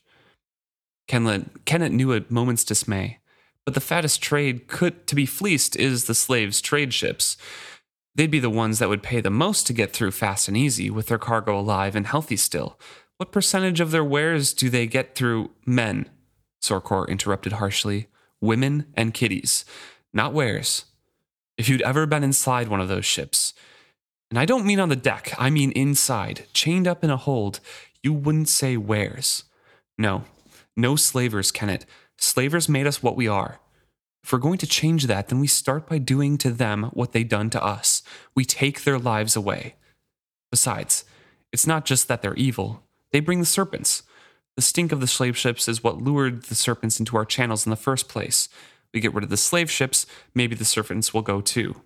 Kenlet, Kennit knew a moment's dismay, but the fattest trade could to be fleeced is the slaves' trade ships. They'd be the ones that would pay the most to get through fast and easy, with their cargo alive and healthy still. What percentage of their wares do they get through men? Sorkor interrupted harshly. Women and kiddies, not wares. If you'd ever been inside one of those ships, and I don't mean on the deck, I mean inside, chained up in a hold, you wouldn't say wares. No, no slavers, Kennit. Slavers made us what we are. If we're going to change that, then we start by doing to them what they done to us. We take their lives away. Besides, it's not just that they're evil, they bring the serpents. The stink of the slave ships is what lured the serpents into our channels in the first place. We get rid of the slave ships, maybe the serpents will go too.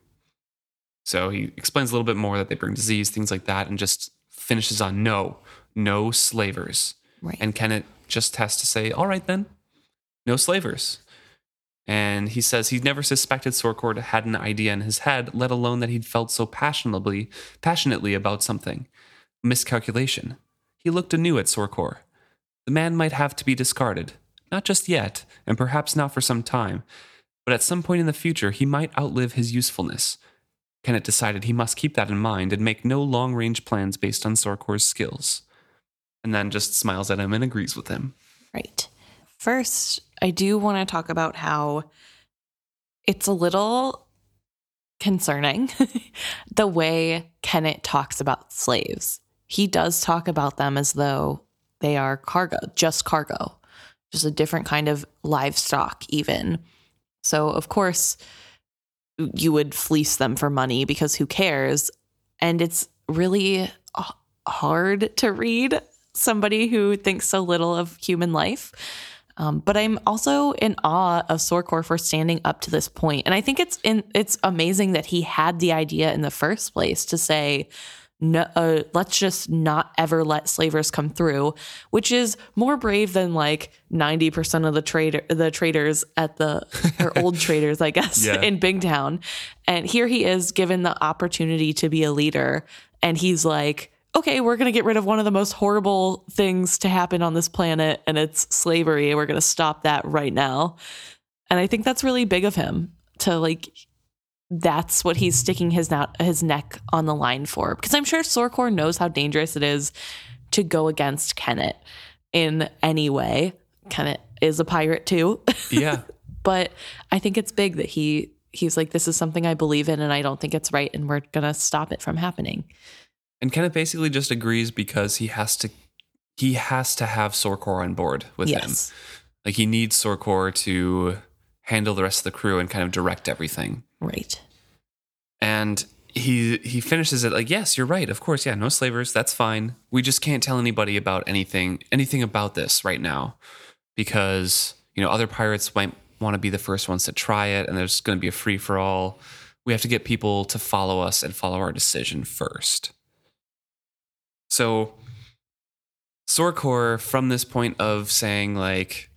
So he explains a little bit more that they bring disease, things like that, and just finishes on no, no slavers. right And Kennit just has to say, all right then, no slavers. And he says he never suspected Sorkor had an idea in his head, let alone that he'd felt so passionately, passionately about something. Miscalculation. He looked anew at Sorkor. The man might have to be discarded. Not just yet, and perhaps not for some time, but at some point in the future he might outlive his usefulness. Kennit decided he must keep that in mind and make no long range plans based on Sorkor's skills. And then just smiles at him and agrees with him. Right. First, I do want to talk about how it's a little concerning the way Kennit talks about slaves. He does talk about them as though they are cargo, just cargo, just a different kind of livestock, even. So, of course, you would fleece them for money because who cares? And it's really hard to read somebody who thinks so little of human life. Um, but I'm also in awe of Sorkor for standing up to this point. and I think it's in it's amazing that he had the idea in the first place to say, no, uh, let's just not ever let slavers come through, which is more brave than like 90% of the trader, the traders at the, or old traders, I guess, yeah. in Bingtown. And here he is given the opportunity to be a leader. And he's like, okay, we're going to get rid of one of the most horrible things to happen on this planet, and it's slavery. We're going to stop that right now. And I think that's really big of him to like that's what he's sticking his na- his neck on the line for because I'm sure Sorkor knows how dangerous it is to go against Kennit in any way. Kennit is a pirate too. Yeah. but I think it's big that he he's like this is something I believe in and I don't think it's right and we're going to stop it from happening. And Kennit basically just agrees because he has to he has to have Sorkor on board with yes. him. Like he needs Sorkor to handle the rest of the crew and kind of direct everything. Right. And he he finishes it like, yes, you're right. Of course, yeah, no slavers. That's fine. We just can't tell anybody about anything anything about this right now because you know other pirates might want to be the first ones to try it, and there's going to be a free for all. We have to get people to follow us and follow our decision first. So Sorkor, from this point of saying like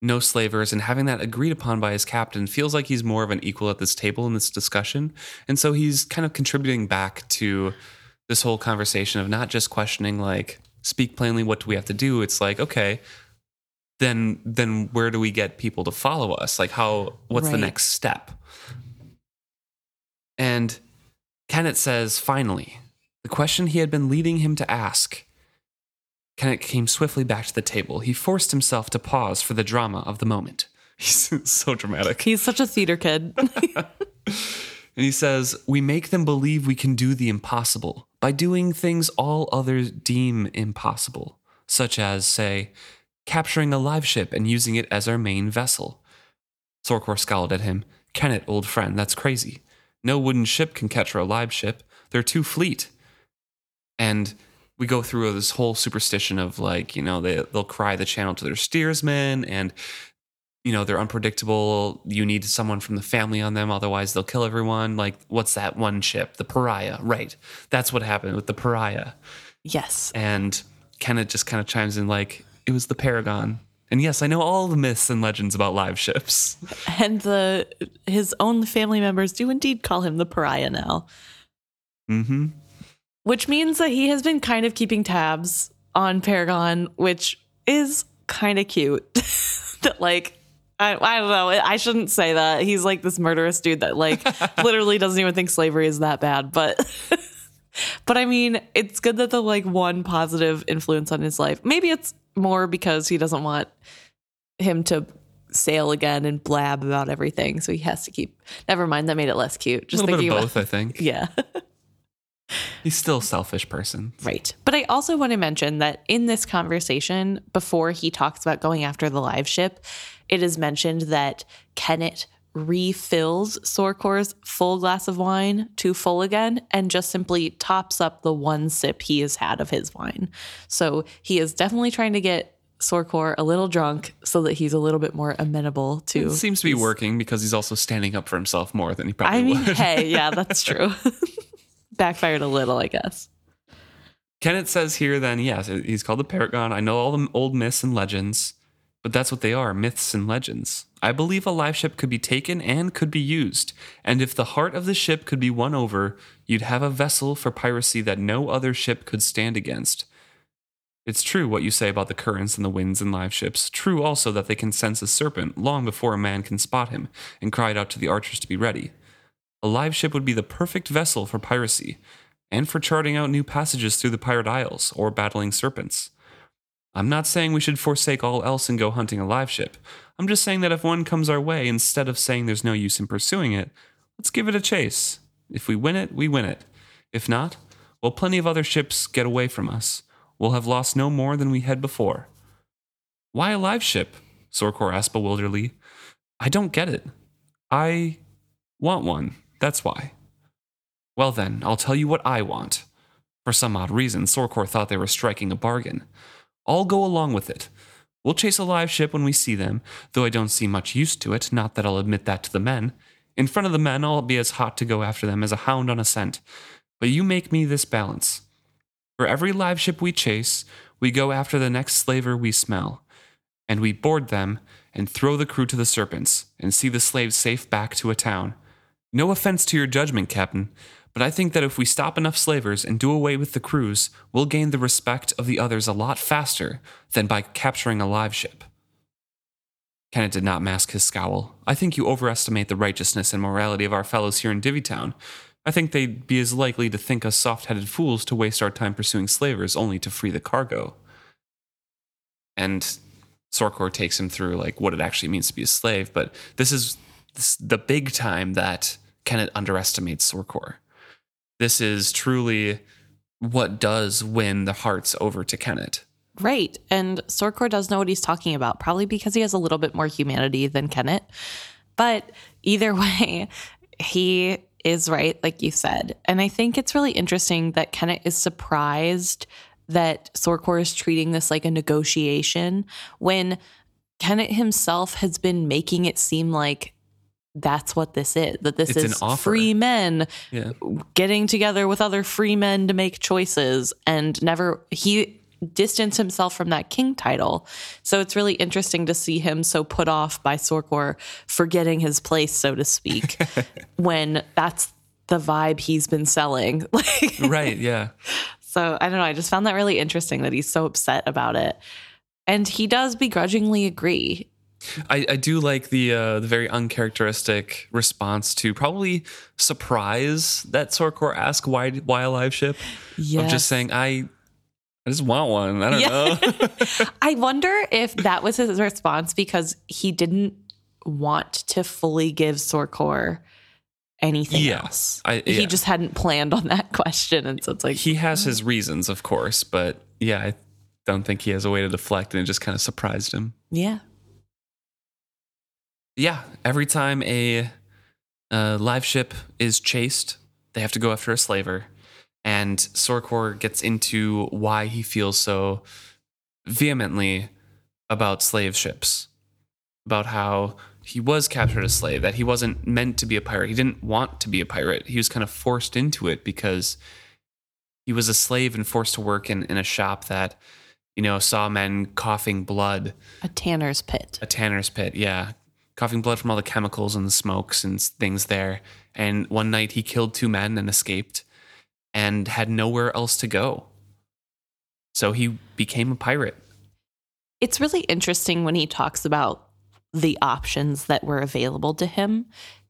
no slavers and having that agreed upon by his captain feels like he's more of an equal at this table in this discussion. And so he's kind of contributing back to this whole conversation of not just questioning like speak plainly what do we have to do? It's like, okay, then then where do we get people to follow us? Like how what's right. the next step? And Kennit says, finally, the question he had been leading him to ask Kennit came swiftly back to the table. He forced himself to pause for the drama of the moment. He's so dramatic. He's such a theater kid. and he says, We make them believe we can do the impossible by doing things all others deem impossible, such as, say, capturing a live ship and using it as our main vessel. Sorkor scowled at him. Kennit, old friend, that's crazy. No wooden ship can capture a live ship. They're too fleet. And we go through this whole superstition of like you know they they'll cry the channel to their steersman and you know they're unpredictable. You need someone from the family on them otherwise they'll kill everyone. Like what's that one ship? The pariah. Right. That's what happened with the pariah. Yes. And Kennit just kind of chimes in like it was the paragon. And yes i know all the myths and legends about live ships. And the his own family members do indeed call him the pariah now. Mm-hmm which means that he has been kind of keeping tabs on Paragon, which is kind of cute. that like I, I don't know. I shouldn't say that. He's like this murderous dude that like literally doesn't even think slavery is that bad, but but I mean, it's good that the like one positive influence on his life. Maybe it's more because he doesn't want him to sail again and blab about everything, so he has to keep. Never mind, that made it less cute. Just a little bit of both, about, I think. Yeah. He's still a selfish person. Right. But I also want to mention that in this conversation, before he talks about going after the live ship, it is mentioned that Kennit refills Sorkor's full glass of wine to full again and just simply tops up the one sip he has had of his wine. So he is definitely trying to get Sorkor a little drunk so that he's a little bit more amenable to. It seems to be working because he's also standing up for himself more than he probably I mean, would. hey, yeah, that's true. backfired a little, I guess. Kennit says here then, yes, he's called the Paragon. I know all the old myths and legends, but that's what they are myths and legends. I believe a live ship could be taken and could be used. And if the heart of the ship could be won over, you'd have a vessel for piracy that no other ship could stand against. It's true what you say about the currents and the winds in live ships. True also that they can sense a serpent long before a man can spot him, and cried out to the archers to be ready. A live ship would be the perfect vessel for piracy and for charting out new passages through the pirate isles or battling serpents. I'm not saying we should forsake all else and go hunting a live ship. I'm just saying that if one comes our way, instead of saying there's no use in pursuing it, let's give it a chase. If we win it, we win it. If not, well, plenty of other ships get away from us. We'll have lost no more than we had before. Why a live ship? Sorkor asked bewilderedly. I don't get it. I want one. That's why. Well, then, I'll tell you what I want. For some odd reason, Sorkor thought they were striking a bargain. I'll go along with it. We'll chase a live ship when we see them, though I don't see much use to it, not that I'll admit that to the men. In front of the men, I'll be as hot to go after them as a hound on a scent. But you make me this balance. For every live ship we chase, we go after the next slaver we smell, and we board them and throw the crew to the serpents and see the slaves safe back to a town. No offense to your judgment, Captain, but I think that if we stop enough slavers and do away with the crews, we'll gain the respect of the others a lot faster than by capturing a live ship. Kennit did not mask his scowl. I think you overestimate the righteousness and morality of our fellows here in Divvytown. I think they'd be as likely to think us soft headed fools to waste our time pursuing slavers only to free the cargo. And Sorkor takes him through like what it actually means to be a slave, but this is this, the big time that Kennit underestimates Sorkor. This is truly what does win the hearts over to Kennit. Right. And Sorkor does know what he's talking about, probably because he has a little bit more humanity than Kennit. But either way, he is right, like you said. And I think it's really interesting that Kennit is surprised that Sorkor is treating this like a negotiation when Kennit himself has been making it seem like that's what this is that this It's is free men Yeah. getting together with other free men to make choices and never he distanced himself from that king title so it's really interesting to see him so put off by sorkor forgetting his place so to speak when that's the vibe he's been selling like right, yeah. so I don't know. I just found that really interesting that he's so upset about it. And he does begrudgingly agree. I, I do like the uh, the very uncharacteristic response to probably surprise that Sorkor ask why why a live ship of Yes. just saying I I just want one I don't Yeah. know I wonder if that was his response because he didn't want to fully give Sorkor anything Yeah. else. I- He just hadn't planned on that question. And so it's like, he has his reasons of course but yeah I don't think he has a way to deflect and it just kind of surprised him yeah. Yeah every time a, uh live ship is chased they have to go after a slaver and Sorkor gets into why he feels so vehemently about slave ships about how he was captured as a slave that he wasn't meant to be a pirate he didn't want to be a pirate he was kind of forced into it because he was a slave and forced to work in, in a shop that you know saw men coughing blood A tanner's pit. a tanner's pit, yeah. Coughing blood from all the chemicals and the smokes and things there. And one night he killed two men and escaped and had nowhere else to go. So he became a pirate. It's really interesting when he talks about the options that were available to him.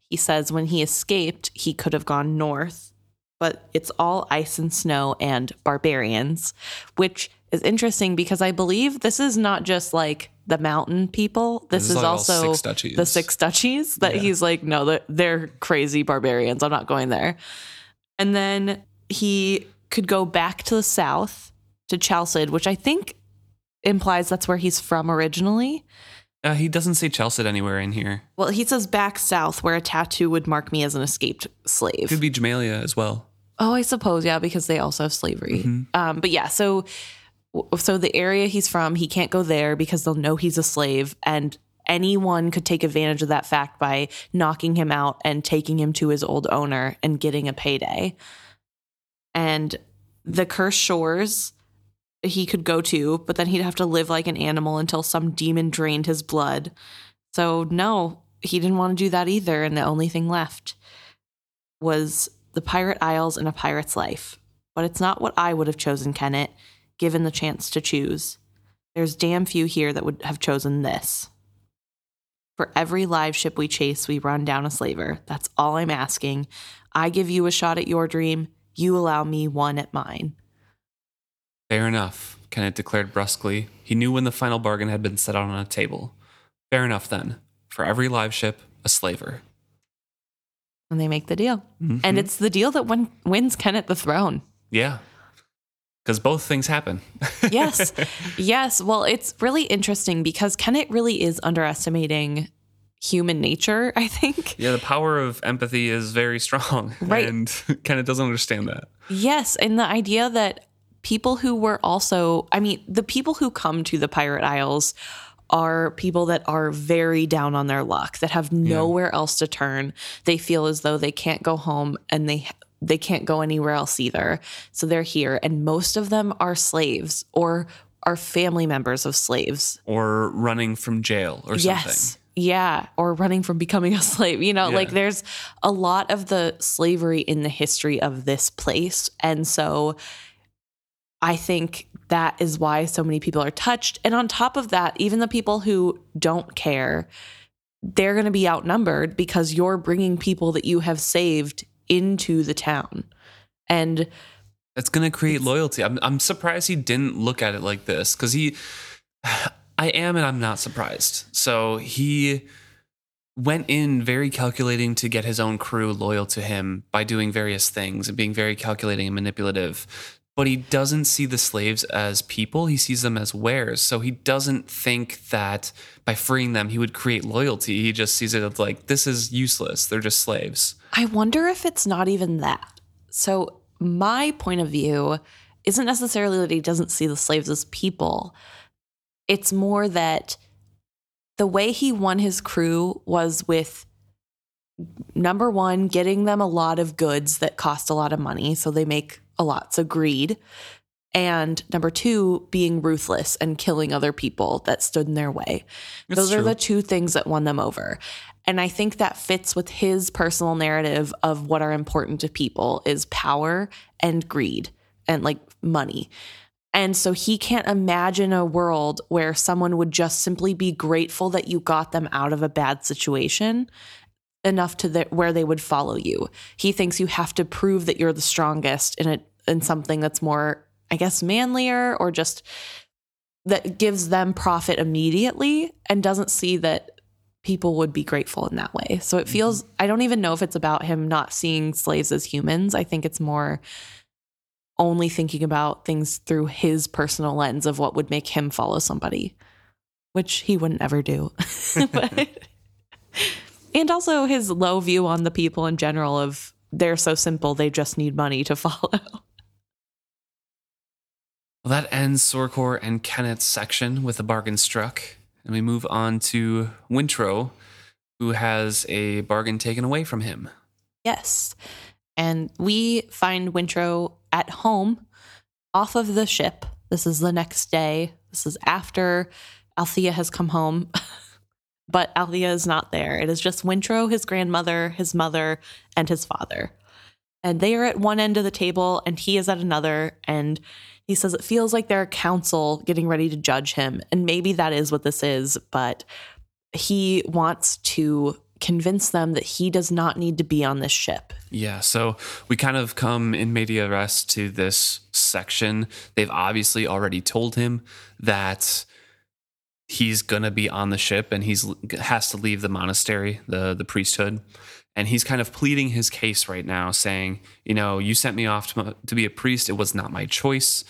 He says when he escaped, he could have gone north, but it's all ice and snow and barbarians, which is interesting because I believe this is not just like the mountain people. This, This is is, like also six the six duchies that Yeah. he's like, no, they're, they're crazy barbarians. I'm not going there. And then he could go back to the south to Chalced, which I think implies that's where he's from originally. Uh, he doesn't say Chalced anywhere in here. Well, he says back south, where a tattoo would mark me as an escaped slave. Could be Jamaillia as well. Oh, I suppose, yeah, because they also have slavery. Mhm. Um, but yeah, so so the area he's from, he can't go there because they'll know he's a slave, and anyone could take advantage of that fact by knocking him out and taking him to his old owner and getting a payday. And the cursed shores he could go to, but then he'd have to live like an animal until some demon drained his blood. So no, he didn't want to do that either, and the only thing left was the Pirate Isles and a pirate's life. But it's not what I would have chosen, Kennit, given the chance to choose. There's damn few here that would have chosen this. For every live ship we chase, we run down a slaver. That's all I'm asking. I give you a shot at your dream. You allow me one at mine. Fair enough. Kennit declared brusquely. He knew when the final bargain had been set out on a table. Fair enough then. For every live ship, a slaver. And they make the deal. Mhm. And it's the deal that win- wins Kennit the throne. Yeah. Because both things happen. Yes. yes. Well, it's really interesting because Kennit really is underestimating human nature, I think. yeah, the power of empathy is very strong. Right. And Kennit doesn't understand that. Yes. And the idea that people who were also, I mean, the people who come to the Pirate Isles are people that are very down on their luck, that have nowhere else to turn. They feel as though they can't go home and they they can't go anywhere else either. So they're here and most of them are slaves or are family members of slaves. Or running from jail or something. Yes. Yeah, or running from becoming a slave. You know, Yeah. like there's a lot of the slavery in the history of this place. And so I think that is why so many people are touched. And on top of that, even the people who don't care, they're going to be outnumbered because you're bringing people that you have saved into the town. And It's going to create loyalty. I'm, I'm surprised he didn't look at it like this because he, I am and I'm not surprised. So he went in very calculating to get his own crew loyal to him by doing various things and being very calculating and manipulative. But he doesn't see the slaves as people, he sees them as wares. So he doesn't think that by freeing them, he would create loyalty. He just sees it as like, this is useless. They're just slaves. I wonder if it's not even that. So, my point of view isn't necessarily that he doesn't see the slaves as people. It's more that the way he won his crew was with number one, getting them a lot of goods that cost a lot of money. So they make a lot. So greed. And number two, being ruthless and killing other people that stood in their way. Those are the two things that won them over. And I think that fits with his personal narrative of what are important to people is power and greed and like money. And so he can't imagine a world where someone would just simply be grateful that you got them out of a bad situation enough to the, where they would follow you. He thinks you have to prove that you're the strongest in a in something that's more I guess manlier or just that gives them profit immediately and doesn't see that people would be grateful in that way. So it mm-hmm. feels I don't even know if it's about him not seeing slaves as humans. I think it's more only thinking about things through his personal lens of what would make him follow somebody, which he wouldn't ever do. but, and also his low view on the people in general of they're so simple, they just need money to follow. Well, that ends Sorkor and Kennit's section with a bargain struck. And we move on to Wintrow, who has a bargain taken away from him. Yes. And we find Wintrow at home off of the ship. This is the next day. This is after Althea has come home. but Althea is not there. It is just Wintro, his grandmother, his mother, and his father. And they are at one end of the table and he is at another. And he says it feels like they're a council getting ready to judge him. And maybe that is what this is, but he wants to convince them that he does not need to be on this ship. Yeah, so we kind of come in media res to this section. They've obviously already told him that he's gonna be on the ship and he's has to leave the monastery, the the priesthood, and he's kind of pleading his case right now, saying, you know, you sent me off to, to be a priest. It was not my choice.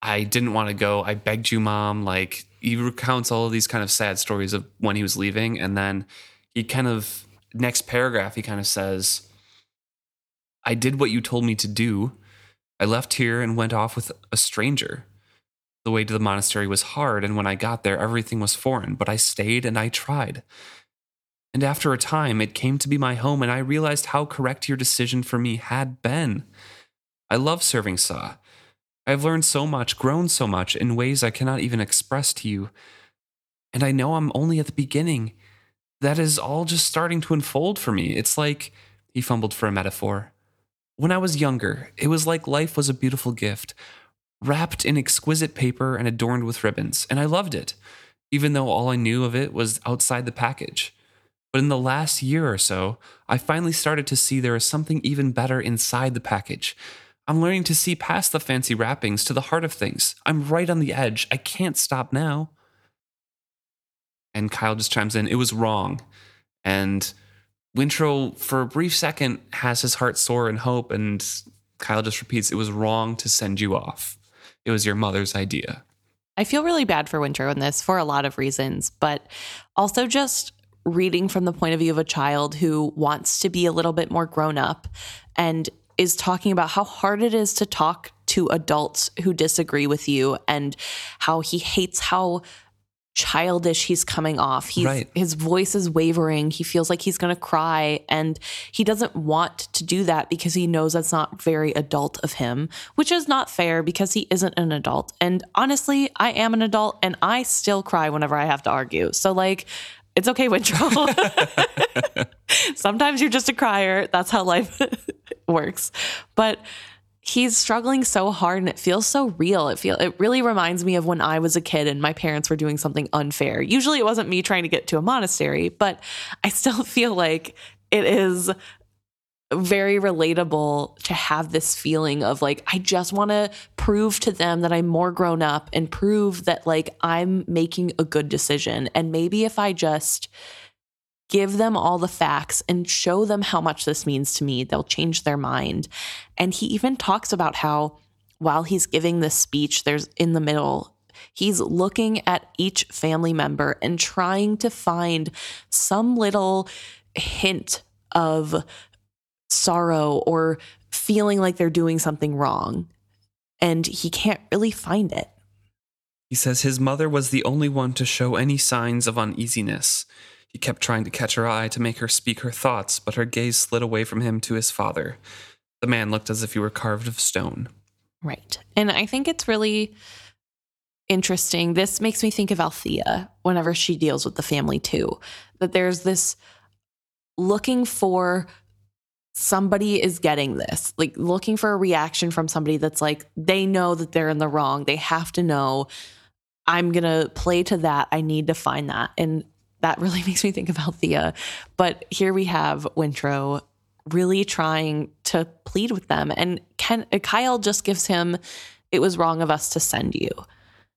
I didn't want to go. I begged you, mom. Like he recounts all of these kind of sad stories of when he was leaving, and then he kind of next paragraph he kind of says I did what you told me to do. I left here and went off with a stranger. The way to the monastery was hard, and when I got there, everything was foreign, but I stayed and I tried. And after a time, it came to be my home, and I realized how correct your decision for me had been. I love serving Sa. I've learned so much, grown so much in ways I cannot even express to you. And I know I'm only at the beginning. That is all just starting to unfold for me. It's like, he fumbled for a metaphor. When I was younger, it was like life was a beautiful gift, wrapped in exquisite paper and adorned with ribbons, and I loved it, even though all I knew of it was outside the package. But in the last year or so, I finally started to see there is something even better inside the package. I'm learning to see past the fancy wrappings to the heart of things. I'm right on the edge. I can't stop now. And Kyle just chimes in, it was wrong. And Wintrow, for a brief second, has his heart soar in hope, and Kyle just repeats, it was wrong to send you off. It was your mother's idea. I feel really bad for Wintrow in this for a lot of reasons, but also just reading from the point of view of a child who wants to be a little bit more grown up and is talking about how hard it is to talk to adults who disagree with you and how he hates how childish he's coming off. He's, Right. His voice is wavering. He feels like he's going to cry. And he doesn't want to do that because he knows that's not very adult of him, which is not fair because he isn't an adult. And honestly, I am an adult and I still cry whenever I have to argue. So, like, it's okay, Wintrow. Sometimes you're just a crier. That's how life works. But he's struggling so hard and it feels so real. It feel it really reminds me of when I was a kid and my parents were doing something unfair. Usually it wasn't me trying to get to a monastery, but I still feel like it is very relatable to have this feeling of like I just want to prove to them that I'm more grown up and prove that like I'm making a good decision and maybe if I just give them all the facts and show them how much this means to me they'll change their mind and he even talks about how while he's giving this speech there's in the middle he's looking at each family member and trying to find some little hint of sorrow or feeling like they're doing something wrong. And he can't really find it. He says his mother was the only one to show any signs of uneasiness. He kept trying to catch her eye to make her speak her thoughts, but her gaze slid away from him to his father. The man looked as if he were carved of stone. Right. And I think it's really interesting. This makes me think of Althea whenever she deals with the family too. That there's this looking for somebody is getting this, like looking for a reaction from somebody that's like, they know that they're in the wrong. They have to know I'm going to play to that. I need to find that. And that really makes me think of Althea. But here we have Wintrow really trying to plead with them. And Ken, Kyle just gives him, it was wrong of us to send you.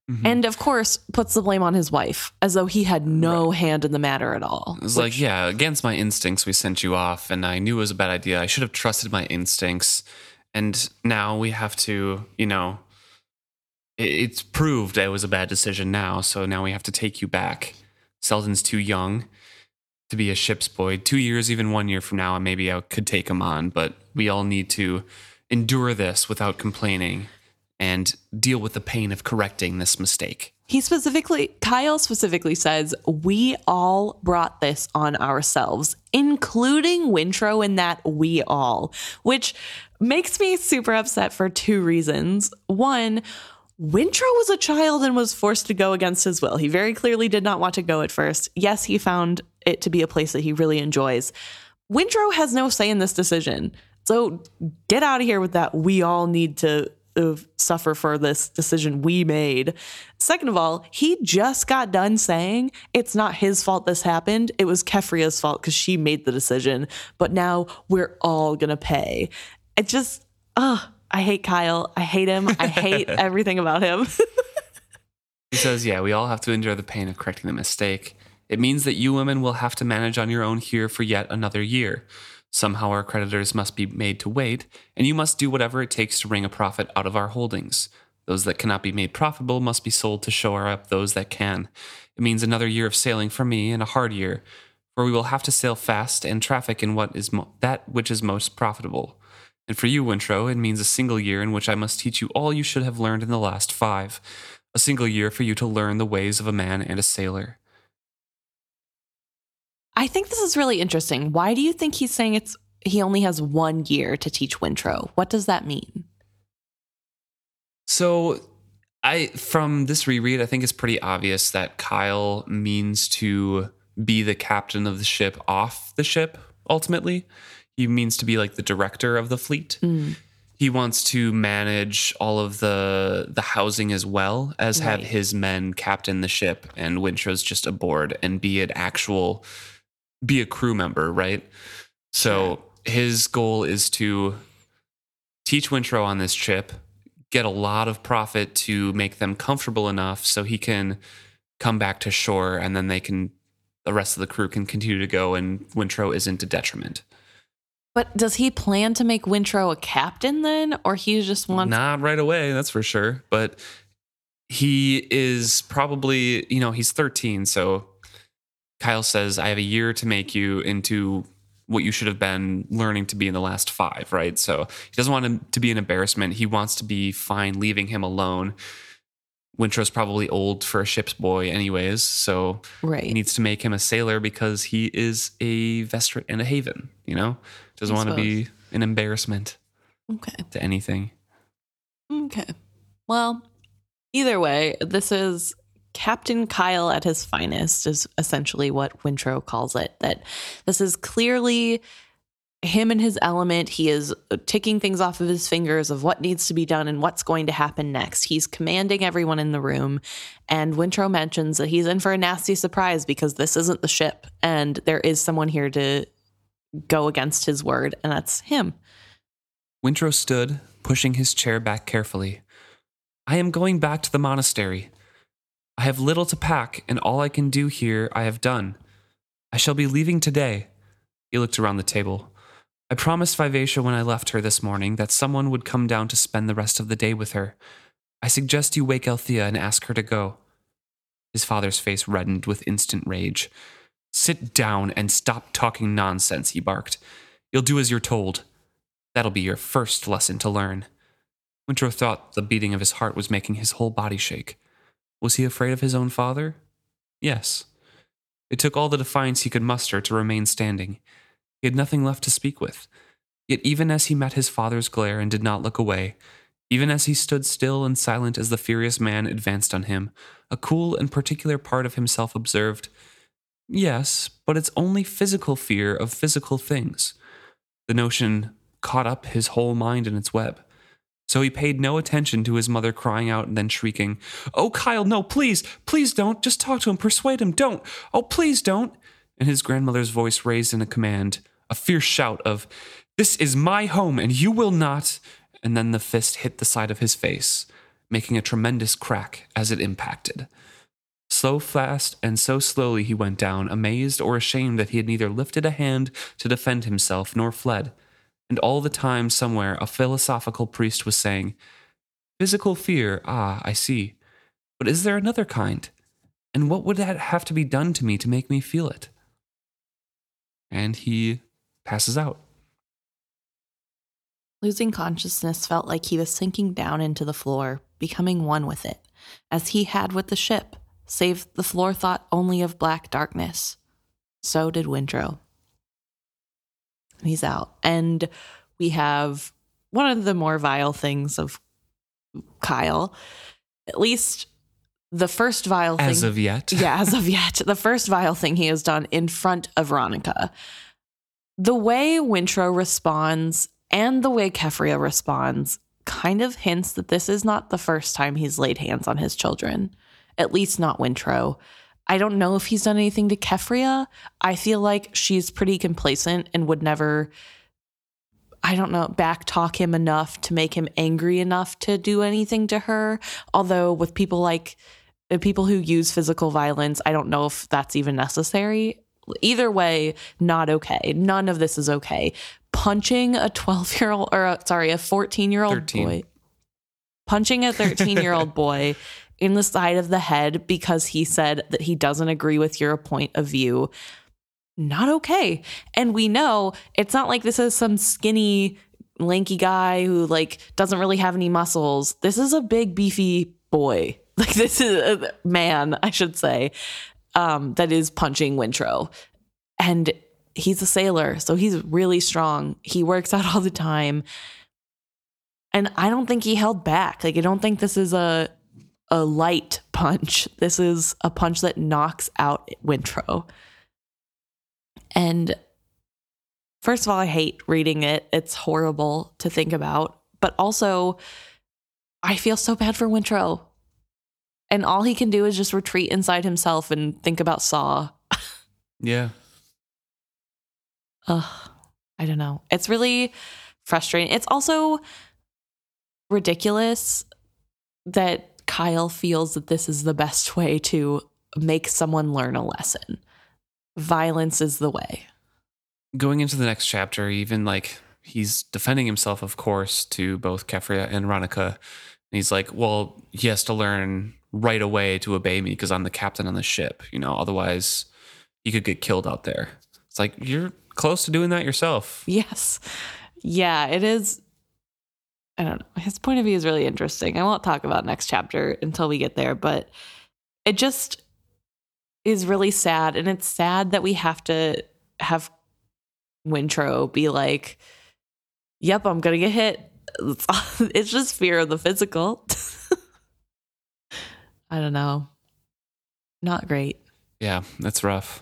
Mhm. And of course, puts the blame on his wife as though he had no hand in the matter at all. It was like, yeah, against my instincts, we sent you off, and I knew it was a bad idea. I should have trusted my instincts. And now we have to, you know, it's proved it was a bad decision now. So now we have to take you back. Selden's too young to be a ship's boy. Two years, even one year from now, maybe I could take him on, but we all need to endure this without complaining and deal with the pain of correcting this mistake. He specifically, Kyle specifically says, we all brought this on ourselves, including Wintrow in that we all, which makes me super upset for two reasons. One, Wintrow was a child and was forced to go against his will. He very clearly did not want to go at first. Yes, he found it to be a place that he really enjoys. Wintrow has no say in this decision. So get out of here with that. We all need to uh, suffer for this decision we made. Second of all, he just got done saying it's not his fault this happened. It was Keffria's fault because she made the decision. But now we're all going to pay. It just, ugh. I hate Kyle. I hate him. I hate everything about him. He says, Yeah, we all have to endure the pain of correcting the mistake. It means that you women will have to manage on your own here for yet another year. Somehow our creditors must be made to wait, and you must do whatever it takes to wring a profit out of our holdings. Those that cannot be made profitable must be sold to shore up those that can. It means another year of sailing for me and a hard year, for we will have to sail fast and traffic in what is mo- that which is most profitable. And for you, Wintrow, it means a single year in which I must teach you all you should have learned in the last five. A single year for you to learn the ways of a man and a sailor. I think this is really interesting. Why do you think he's saying it's he only has one year to teach Wintrow? What does that mean? So, I from this reread, I think it's pretty obvious that Kyle means to be the captain of the ship off the ship. Ultimately, he means to be like the director of the fleet. Mm, He wants to manage all of the the housing as well as have his men captain the ship, and Wintrow's just aboard and be an actual be a crew member, right? So his goal is to teach Wintrow on this trip, get a lot of profit to make them comfortable enough so he can come back to shore and then they can the rest of the crew can continue to go and Wintrow isn't a detriment. But does he plan to make Wintrow a captain then, or he just wants? Not right away, that's for sure. But he is probably, you know, he's 13. So Kyle says, I have a year to make you into what you should have been learning to be in the last five, right? So he doesn't want him to be an embarrassment. He wants to be fine leaving him alone. Wintrow's probably old for a ship's boy, anyways. So right. he needs to make him a sailor because he is a Vestrit and a haven, you know? Doesn't want to be an embarrassment okay. to anything. Okay. Well, either way, this is Captain Kyle at his finest, is essentially what Wintrow calls it. That this is clearly him in his element. He is ticking things off of his fingers of what needs to be done and what's going to happen next. He's commanding everyone in the room. And Wintrow mentions that he's in for a nasty surprise because this isn't the ship and there is someone here to go against his word, and that's him. Wintrow stood, pushing his chair back carefully. I am going back to the monastery. I have little to pack, and all I can do here I have done. I shall be leaving today. He looked around the table. I promised Vivacia when I left her this morning that someone would come down to spend the rest of the day with her. I suggest you wake Althea and ask her to go. His father's face reddened with instant rage. Sit down and stop talking nonsense, he barked. You'll do as you're told. That'll be your first lesson to learn. Wintrow thought the beating of his heart was making his whole body shake. Was he afraid of his own father? Yes. It took all the defiance he could muster to remain standing. He had nothing left to speak with. Yet, even as he met his father's glare and did not look away, even as he stood still and silent as the furious man advanced on him, a cool and particular part of himself observed, Yes, but it's only physical fear of physical things. The notion caught up his whole mind in its web. So he paid no attention to his mother crying out and then shrieking, Oh, Kyle, no, please, please don't. Just talk to him, persuade him, don't. Oh, please don't. And his grandmother's voice raised in a command, a fierce shout of, This is my home and you will not. And then the fist hit the side of his face, making a tremendous crack as it impacted. So fast and so slowly he went down, amazed or ashamed that he had neither lifted a hand to defend himself nor fled. And all the time, somewhere, a philosophical priest was saying, Physical fear, ah, I see. But is there another kind? And what would that have to be done to me to make me feel it? And he passes out. Losing consciousness felt like he was sinking down into the floor, becoming one with it, as he had with the ship save the floor thought only of black darkness. So did Wintrow. He's out. And we have one of the more vile things of Kyle, at least the first vile thing. As of yet. yeah, as of yet. The first vile thing he has done in front of Veronica. The way Wintrow responds and the way Keffria responds kind of hints that this is not the first time he's laid hands on his children at least not Wintrow. I don't know if he's done anything to Keffria. I feel like she's pretty complacent and would never, I don't know, backtalk him enough to make him angry enough to do anything to her. Although with people like uh, people who use physical violence, I don't know if that's even necessary. Either way, not okay. None of this is okay. Punching a 12 year old, or uh, sorry, a 14 year old boy, punching a 13 year old boy in the side of the head because he said that he doesn't agree with your point of view. Not okay. And we know it's not like this is some skinny, lanky guy who like doesn't really have any muscles. This is a big, beefy boy. Like this is a man, I should say, um, that is punching Wintrow. And he's a sailor, so he's really strong. He works out all the time. And I don't think he held back. Like I don't think this is a a light punch. This is a punch that knocks out Wintrow. And first of all, I hate reading it. It's horrible to think about. But also, I feel so bad for Wintrow. And all he can do is just retreat inside himself and think about Sa. yeah. Ugh, I don't know. It's really frustrating. It's also ridiculous that Kyle feels that this is the best way to make someone learn a lesson. Violence is the way. Going into the next chapter, even like he's defending himself, of course, to both Keffria and Ronica. And he's like, well, he has to learn right away to obey me because I'm the captain on the ship. You know, otherwise he could get killed out there. It's like, you're close to doing that yourself. Yes. Yeah, it is. I don't know. His point of view is really interesting. I won't talk about next chapter until we get there, but it just is really sad. And it's sad that we have to have Wintrow be like, yep, I'm going to get hit. It's just fear of the physical. I don't know. Not great. Yeah, that's rough.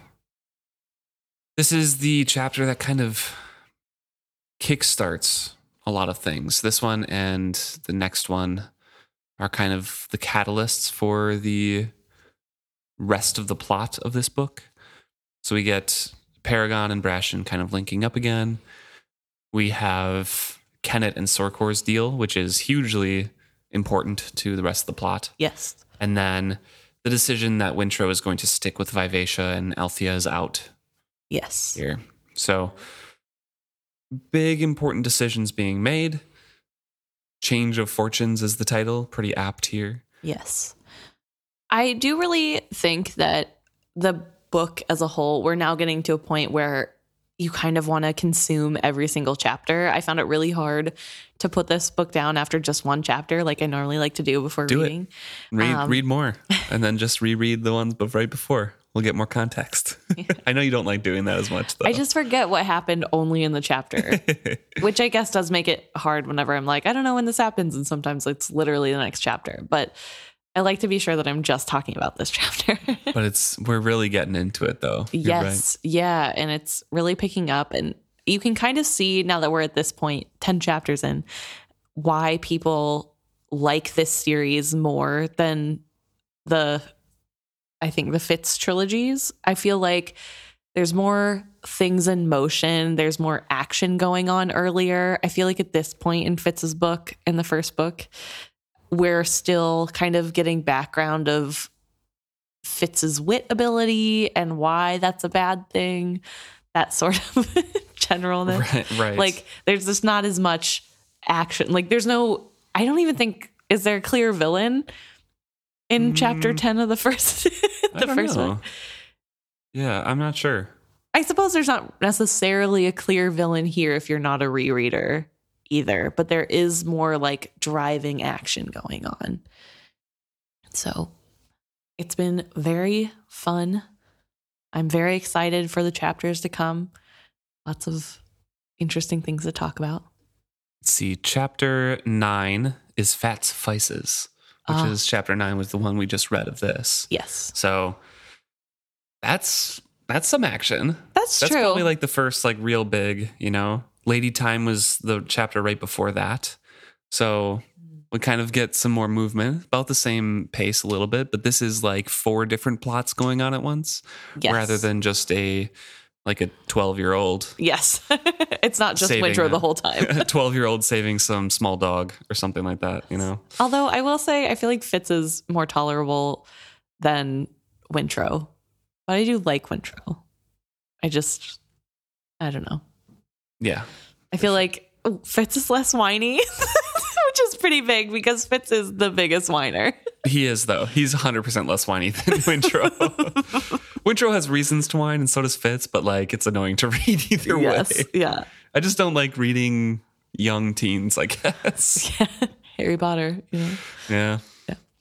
This is the chapter that kind of kickstarts a lot of things. This one and the next one are kind of the catalysts for the rest of the plot of this book. So we get Paragon and Brashen kind of linking up again. We have Kennit and Sorkor's deal, which is hugely important to the rest of the plot. Yes. And then the decision that Wintrow is going to stick with Vivacia and Althea is out Yes. here. So big important decisions being made. Change of Fortunes is the title, pretty apt here. Yes. I do really think that the book as a whole, we're now getting to a point where you kind of want to consume every single chapter. I found it really hard to put this book down after just one chapter, like I normally like to do before Do it. reading. Read Um, read more and then just reread the ones right before. We'll get more context. I know you don't like doing that as much though. I just forget what happened only in the chapter, which I guess does make it hard whenever I'm like, I don't know when this happens. And sometimes it's literally the next chapter. But I like to be sure that I'm just talking about this chapter. but it's we're really getting into it though. You're right. yes. Yeah. And it's really picking up. And you can kind of see now that we're at this point, 10 chapters in, why people like this series more than the, I think, the Fitz trilogies. I feel like there's more things in motion, there's more action going on earlier. I feel like at this point in Fitz's book, in the first book, we're still kind of getting background of Fitz's wit ability and why that's a bad thing, that sort of generalness. Right, right. Like there's just not as much action. Like there's no I don't even think is there a clear villain in chapter mm. 10 of the first the first know. one. Yeah, I'm not sure. I suppose there's not necessarily a clear villain here if you're not a rereader either, but there is more like driving action going on. So it's been very fun. I'm very excited for the chapters to come. Lots of interesting things to talk about. Let's see. Chapter nine is Fats Vices, which Ah. is chapter nine was the one we just read of this. Yes, So that's that's some action. that's, That's true. probably like the first like real big, you know. Lady Time was the chapter right before that. So we kind of get some more movement, about the same pace a little bit, but this is like four different plots going on at once yes. rather than just a like a 12-year-old yes, it's not just Saving the whole time. a 12-year-old saving some small dog or something like that, you know. Although I will say, I feel like Fitz is more tolerable than Wintrow, but I do like Wintrow. I just, I don't know. Yeah. I feel like oh, Fitz is less whiny, which is pretty big because Fitz is the biggest whiner. He is though. He's 100% less whiny than Wintrow. Wintrow has reasons to whine and so does Fitz, but like it's annoying to read either way. yeah. I just don't like reading young teens, I guess. Yeah. Harry Potter, you know. Yeah.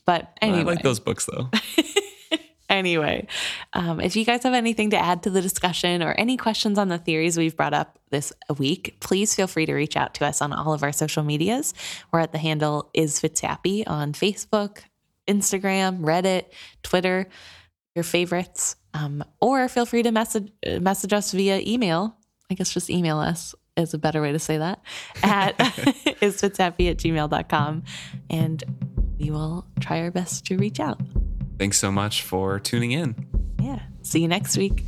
But anyway, I like those books though. Anyway, um, if you guys have anything to add to the discussion or any questions on the theories we've brought up this week, please feel free to reach out to us on all of our social medias. We're at the handle is Fitzhappy on Facebook, Instagram, Reddit, Twitter, your favorites, um, or feel free to message message us via email. I guess just email us is a better way to say that at isfitzhappy at gmail.com and we will try our best to reach out. Thanks so much for tuning in. Yeah. See you next week.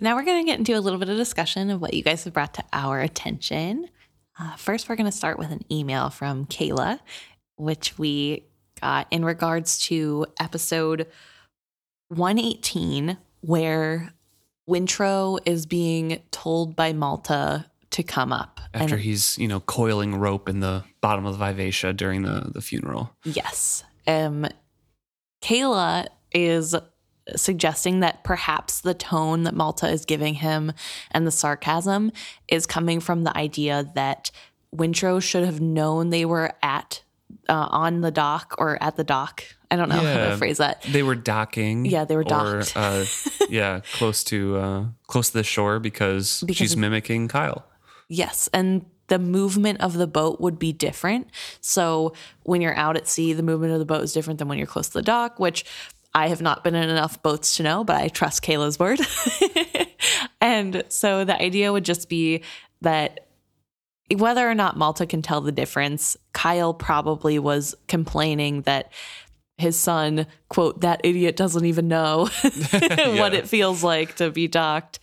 now we're going to get into a little bit of discussion of what you guys have brought to our attention. Uh, first, we're going to start with an email from Kayla, which we got in regards to episode 118, where Wintrow is being told by Malta to come up. After and he's, you know, coiling rope in the bottom of the Vivacia during the, the funeral. yes, um, Kayla is suggesting that perhaps the tone that Malta is giving him and the sarcasm is coming from the idea that Wintrow should have known they were at uh, on the dock or at the dock. I don't know how to phrase that. They were docking. Yeah, they were or, docked. uh, yeah, close to uh, close to the shore because, Because she's mimicking Kyle. Yes, and the movement of the boat would be different. So when you're out at sea, the movement of the boat is different than when you're close to the dock, which I have not been in enough boats to know, but I trust Kayla's word. and so the idea would just be that whether or not Malta can tell the difference, Kyle probably was complaining that his son, quote, that idiot doesn't even know what it feels like to be docked.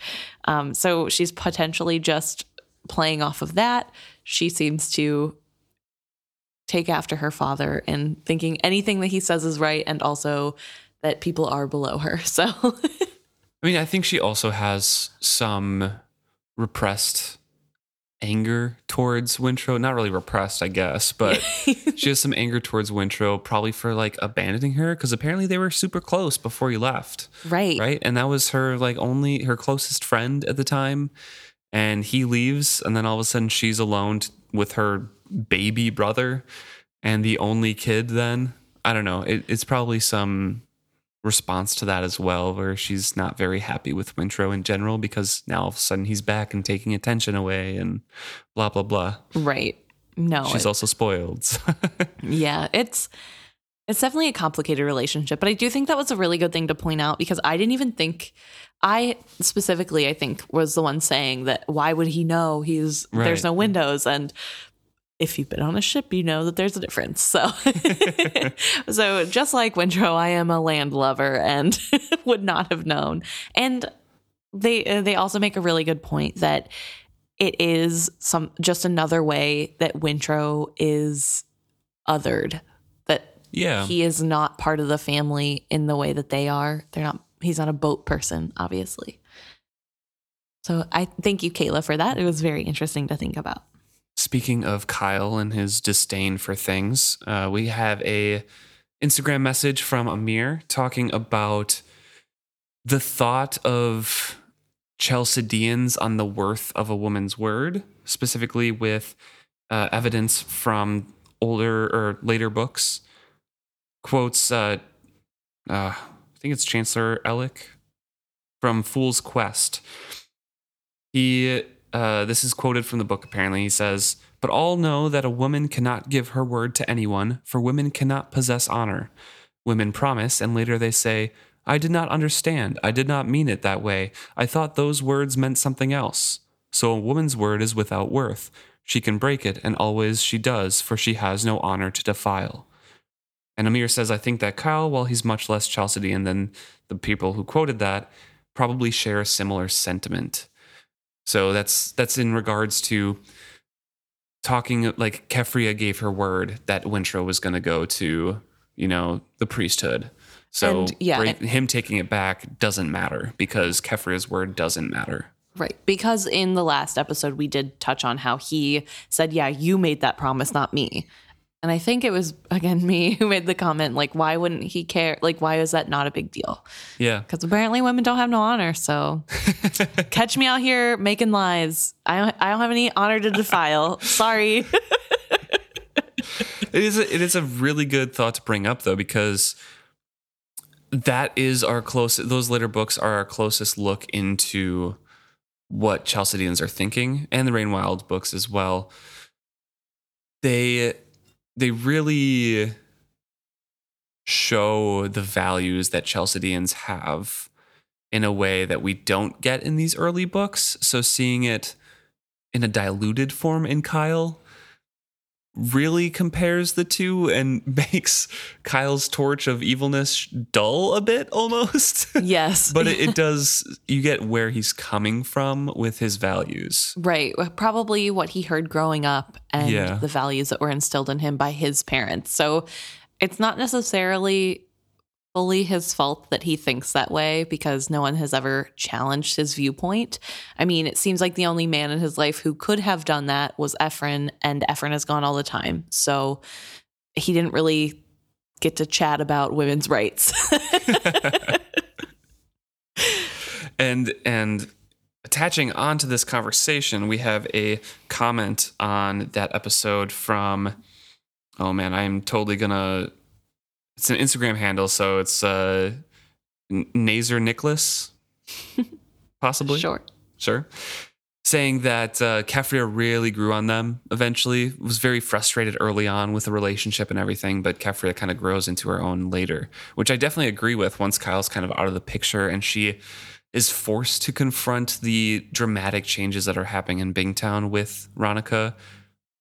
Um, so she's potentially just playing off of that. She seems to take after her father and thinking anything that he says is right and also that people are below her. So I mean, I think she also has some repressed anger towards Wintrow. Not really repressed, I guess, but she has some anger towards Wintrow, probably for like abandoning her because apparently they were super close before he left, right. right? And that was her like only her closest friend at the time. And he leaves, and then all of a sudden she's alone t- with her baby brother and the only kid. Then I don't know. It, it's probably some response to that as well, where she's not very happy with Wintrow in general because now all of a sudden he's back and taking attention away and blah blah blah. Right. No. she's also spoiled. Yeah, it's it's definitely a complicated relationship, but I do think that was a really good thing to point out because I didn't even think I specifically I think was the one saying that why would he know he's there's no windows and if you've been on a ship, you know that there's a difference. So, so just like Wintrow, I am a land lover and would not have known. And they uh, they also make a really good point that it is some just another way that Wintrow is othered. That yeah. he is not part of the family in the way that they are. They're not. He's not a boat person, obviously. So I thank you, Kayla, for that. It was very interesting to think about. Speaking of Kyle and his disdain for things, uh, we have a Instagram message from Amir talking about the thought of Chalcedeans on the worth of a woman's word, specifically with uh, evidence from older or later books. Quotes, uh, uh, I think it's Chancellor Ellik from Fool's Quest. He uh, this is quoted from the book apparently. He says but all know that a woman cannot give her word to anyone for women cannot possess honor. Women promise and later they say i did not understand. I did not mean it that way. I thought those words meant something else so a woman's word is without worth. She can break it and always she does for she has no honor to defile. And amir says i think that kyle while he's much less chalcedean than the people who quoted that probably share a similar sentiment so that's that's in regards to talking like Keffria gave her word that Wintrow was going to go to, you know, the priesthood. So And, yeah, break- and- him taking it back doesn't matter because Keffria's word doesn't matter. Right. Because in the last episode, we did touch on how he said, Yeah, you made that promise, not me. And I think it was, again, me who made the comment, like, why wouldn't he care? Like, why is that not a big deal? Yeah. Because apparently women don't have no honor. So catch me out here making lies. I don't, I don't have any honor to defile. Sorry. It is a, it is a really good thought to bring up though because that is our closest those later books are our closest look into what Chalcedeans are thinking and the Rain Wild books as well. They they really show the values that Chalcedeans have in a way that we don't get in these early books. So seeing it in a diluted form in Kyle really compares the two and makes Kyle's torch of evilness dull a bit almost. Yes. but it, it does, you get where he's coming from with his values. Right. Probably what he heard growing up and Yeah. the values that were instilled in him by his parents. So it's not necessarily fully his fault that he thinks that way because no one has ever challenged his viewpoint. I mean, it seems like the only man in his life who could have done that was Ephron, and Ephron has gone all the time. So he didn't really get to chat about women's rights. And and attaching onto this conversation, we have a comment on that episode from oh man, I'm totally gonna it's an Instagram handle, so it's uh Nazer Nicholas, possibly. sure. Sure. Saying that uh, Keffria really grew on them eventually, was very frustrated early on with the relationship and everything, but Keffria kind of grows into her own later, which I definitely agree with once Kyle's kind of out of the picture and she is forced to confront the dramatic changes that are happening in Bingtown with Ronica.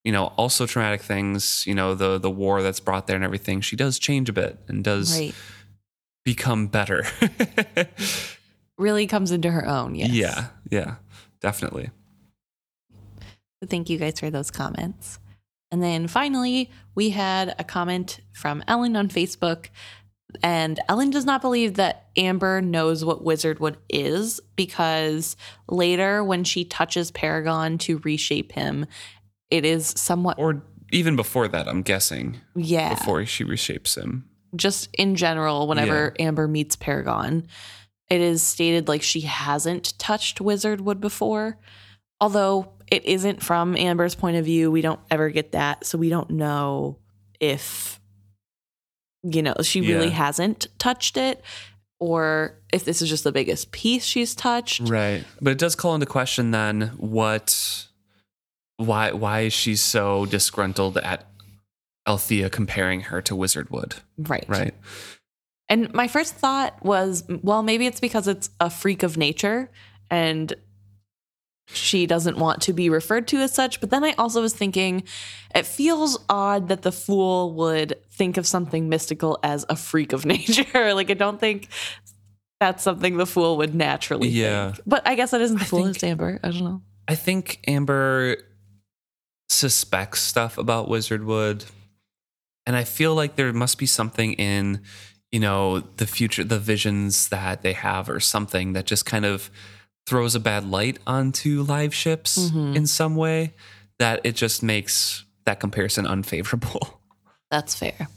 You know, also traumatic things, you know, the the war that's brought there and everything. She does change a bit and does Right. become better. Really comes into her own. Yes. Yeah, yeah, definitely. Thank you guys for those comments. And then finally, we had a comment from Ellen on Facebook. And Ellen does not believe that Amber knows what Wizardwood is because later, when she touches Paragon to reshape him, it is somewhat, Or even before that, I'm guessing. yeah, Before she reshapes him. just in general, whenever Amber meets Paragon, it is stated like she hasn't touched Wizardwood before. Although it isn't from Amber's point of view, we don't ever get that. So we don't know if, you know, she really Yeah. hasn't touched it or if this is just the biggest piece she's touched. Right. But it does call into question then what why why is she so disgruntled at Althea comparing her to Wizardwood? Right. Right. And my first thought was, well, maybe it's because it's a freak of nature and she doesn't want to be referred to as such. But then I also was thinking, it feels odd that the fool would think of something mystical as a freak of nature. like, I don't think that's something the fool would naturally Yeah. think. But I guess that isn't the I fool, think- it's Amber. I don't know. I think Amber suspects stuff about Wizardwood. And I feel like there must be something in, you know, the future, the visions that they have or something that just kind of throws a bad light onto live ships Mhm. in some way that it just makes that comparison unfavorable. That's fair.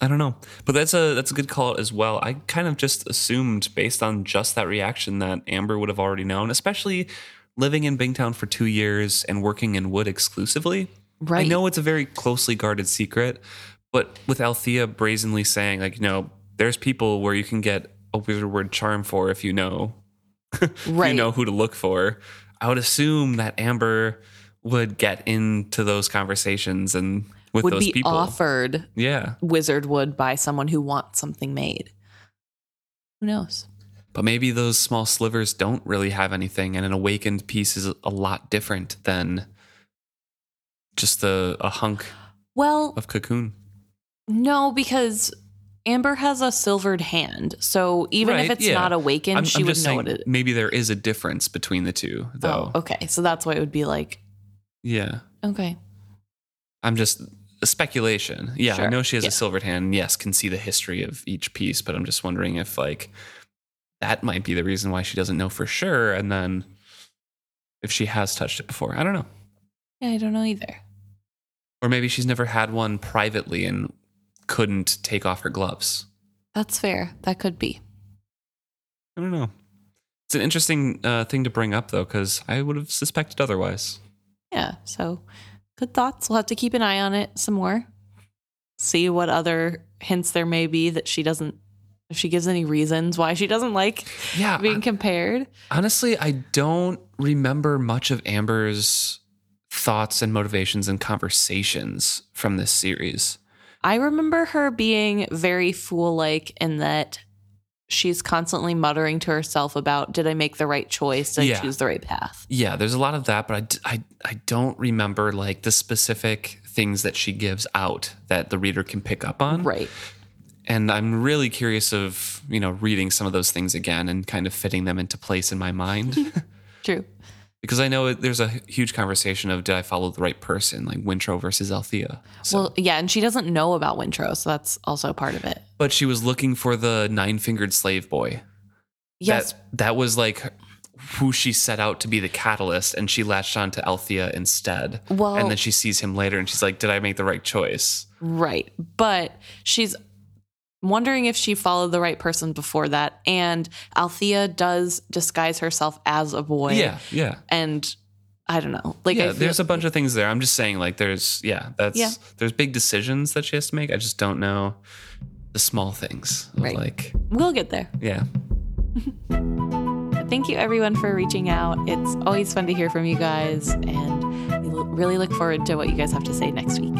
I don't know, but that's a that's a good call as well. I kind of just assumed based on just that reaction that Amber would have already known, especially living in Bingtown for two years and working in Wood exclusively. Right. I know it's a very closely guarded secret, but with Althea brazenly saying like, you know, there's people where you can get a wizardwood charm for if you know Right. you know who to look for. I would assume that Amber would get into those conversations and with would those be people. offered Yeah. Wizardwood by someone who wants something made. Who knows? But maybe those small slivers don't really have anything, and an awakened piece is a lot different than just a, a hunk Well, of cocoon. No, because Amber has a silvered hand. So even if it's yeah. not awakened, I'm, she I'm would know what it is. maybe there is a difference between the two, oh, though. Oh, okay. So that's why it would be like, Yeah. okay. I'm just a speculation. Yeah, I know she has yeah. a silvered hand. Yes, can see the history of each piece, but I'm just wondering if like that might be the reason why she doesn't know for sure, and then if she has touched it before, I don't know. Yeah, I don't know either. Or maybe she's never had one privately and couldn't take off her gloves. That's fair. That could be. I don't know. It's an interesting uh, thing to bring up, though, because I would have suspected otherwise. Yeah. So good thoughts. We'll have to keep an eye on it some more. See what other hints there may be that she doesn't, if she gives any reasons why she doesn't like Yeah. being compared. honestly, I don't remember much of Amber's thoughts and motivations and conversations from this series. I remember her being very fool like in that she's constantly muttering to herself about did I make the right choice? Did Yeah. I choose the right path? Yeah, there's a lot of that, but I, I, I don't remember like the specific things that she gives out that the reader can pick up on. Right. And I'm really curious of, you know, reading some of those things again and kind of fitting them into place in my mind. True. because I know there's a huge conversation of did I follow the right person, like Wintrow versus Althea. So, Well, yeah, and she doesn't know about Wintrow, so that's also part of it. but she was looking for the nine fingered slave boy. Yes. That, that was like who she set out to be the catalyst, and she latched on to Althea instead. Well- and then she sees him later and she's like, did I make the right choice? Right. But she's wondering if she followed the right person before that. And Althea does disguise herself as a boy. Yeah, yeah. And I don't know. Like, Yeah, there's a bunch of things there. I'm just saying, like, there's, yeah, that's, Yeah. there's big decisions that she has to make. I just don't know the small things. Right. Like, we'll get there. yeah. Thank you, everyone, for reaching out. It's always fun to hear from you guys. And we really look forward to what you guys have to say next week.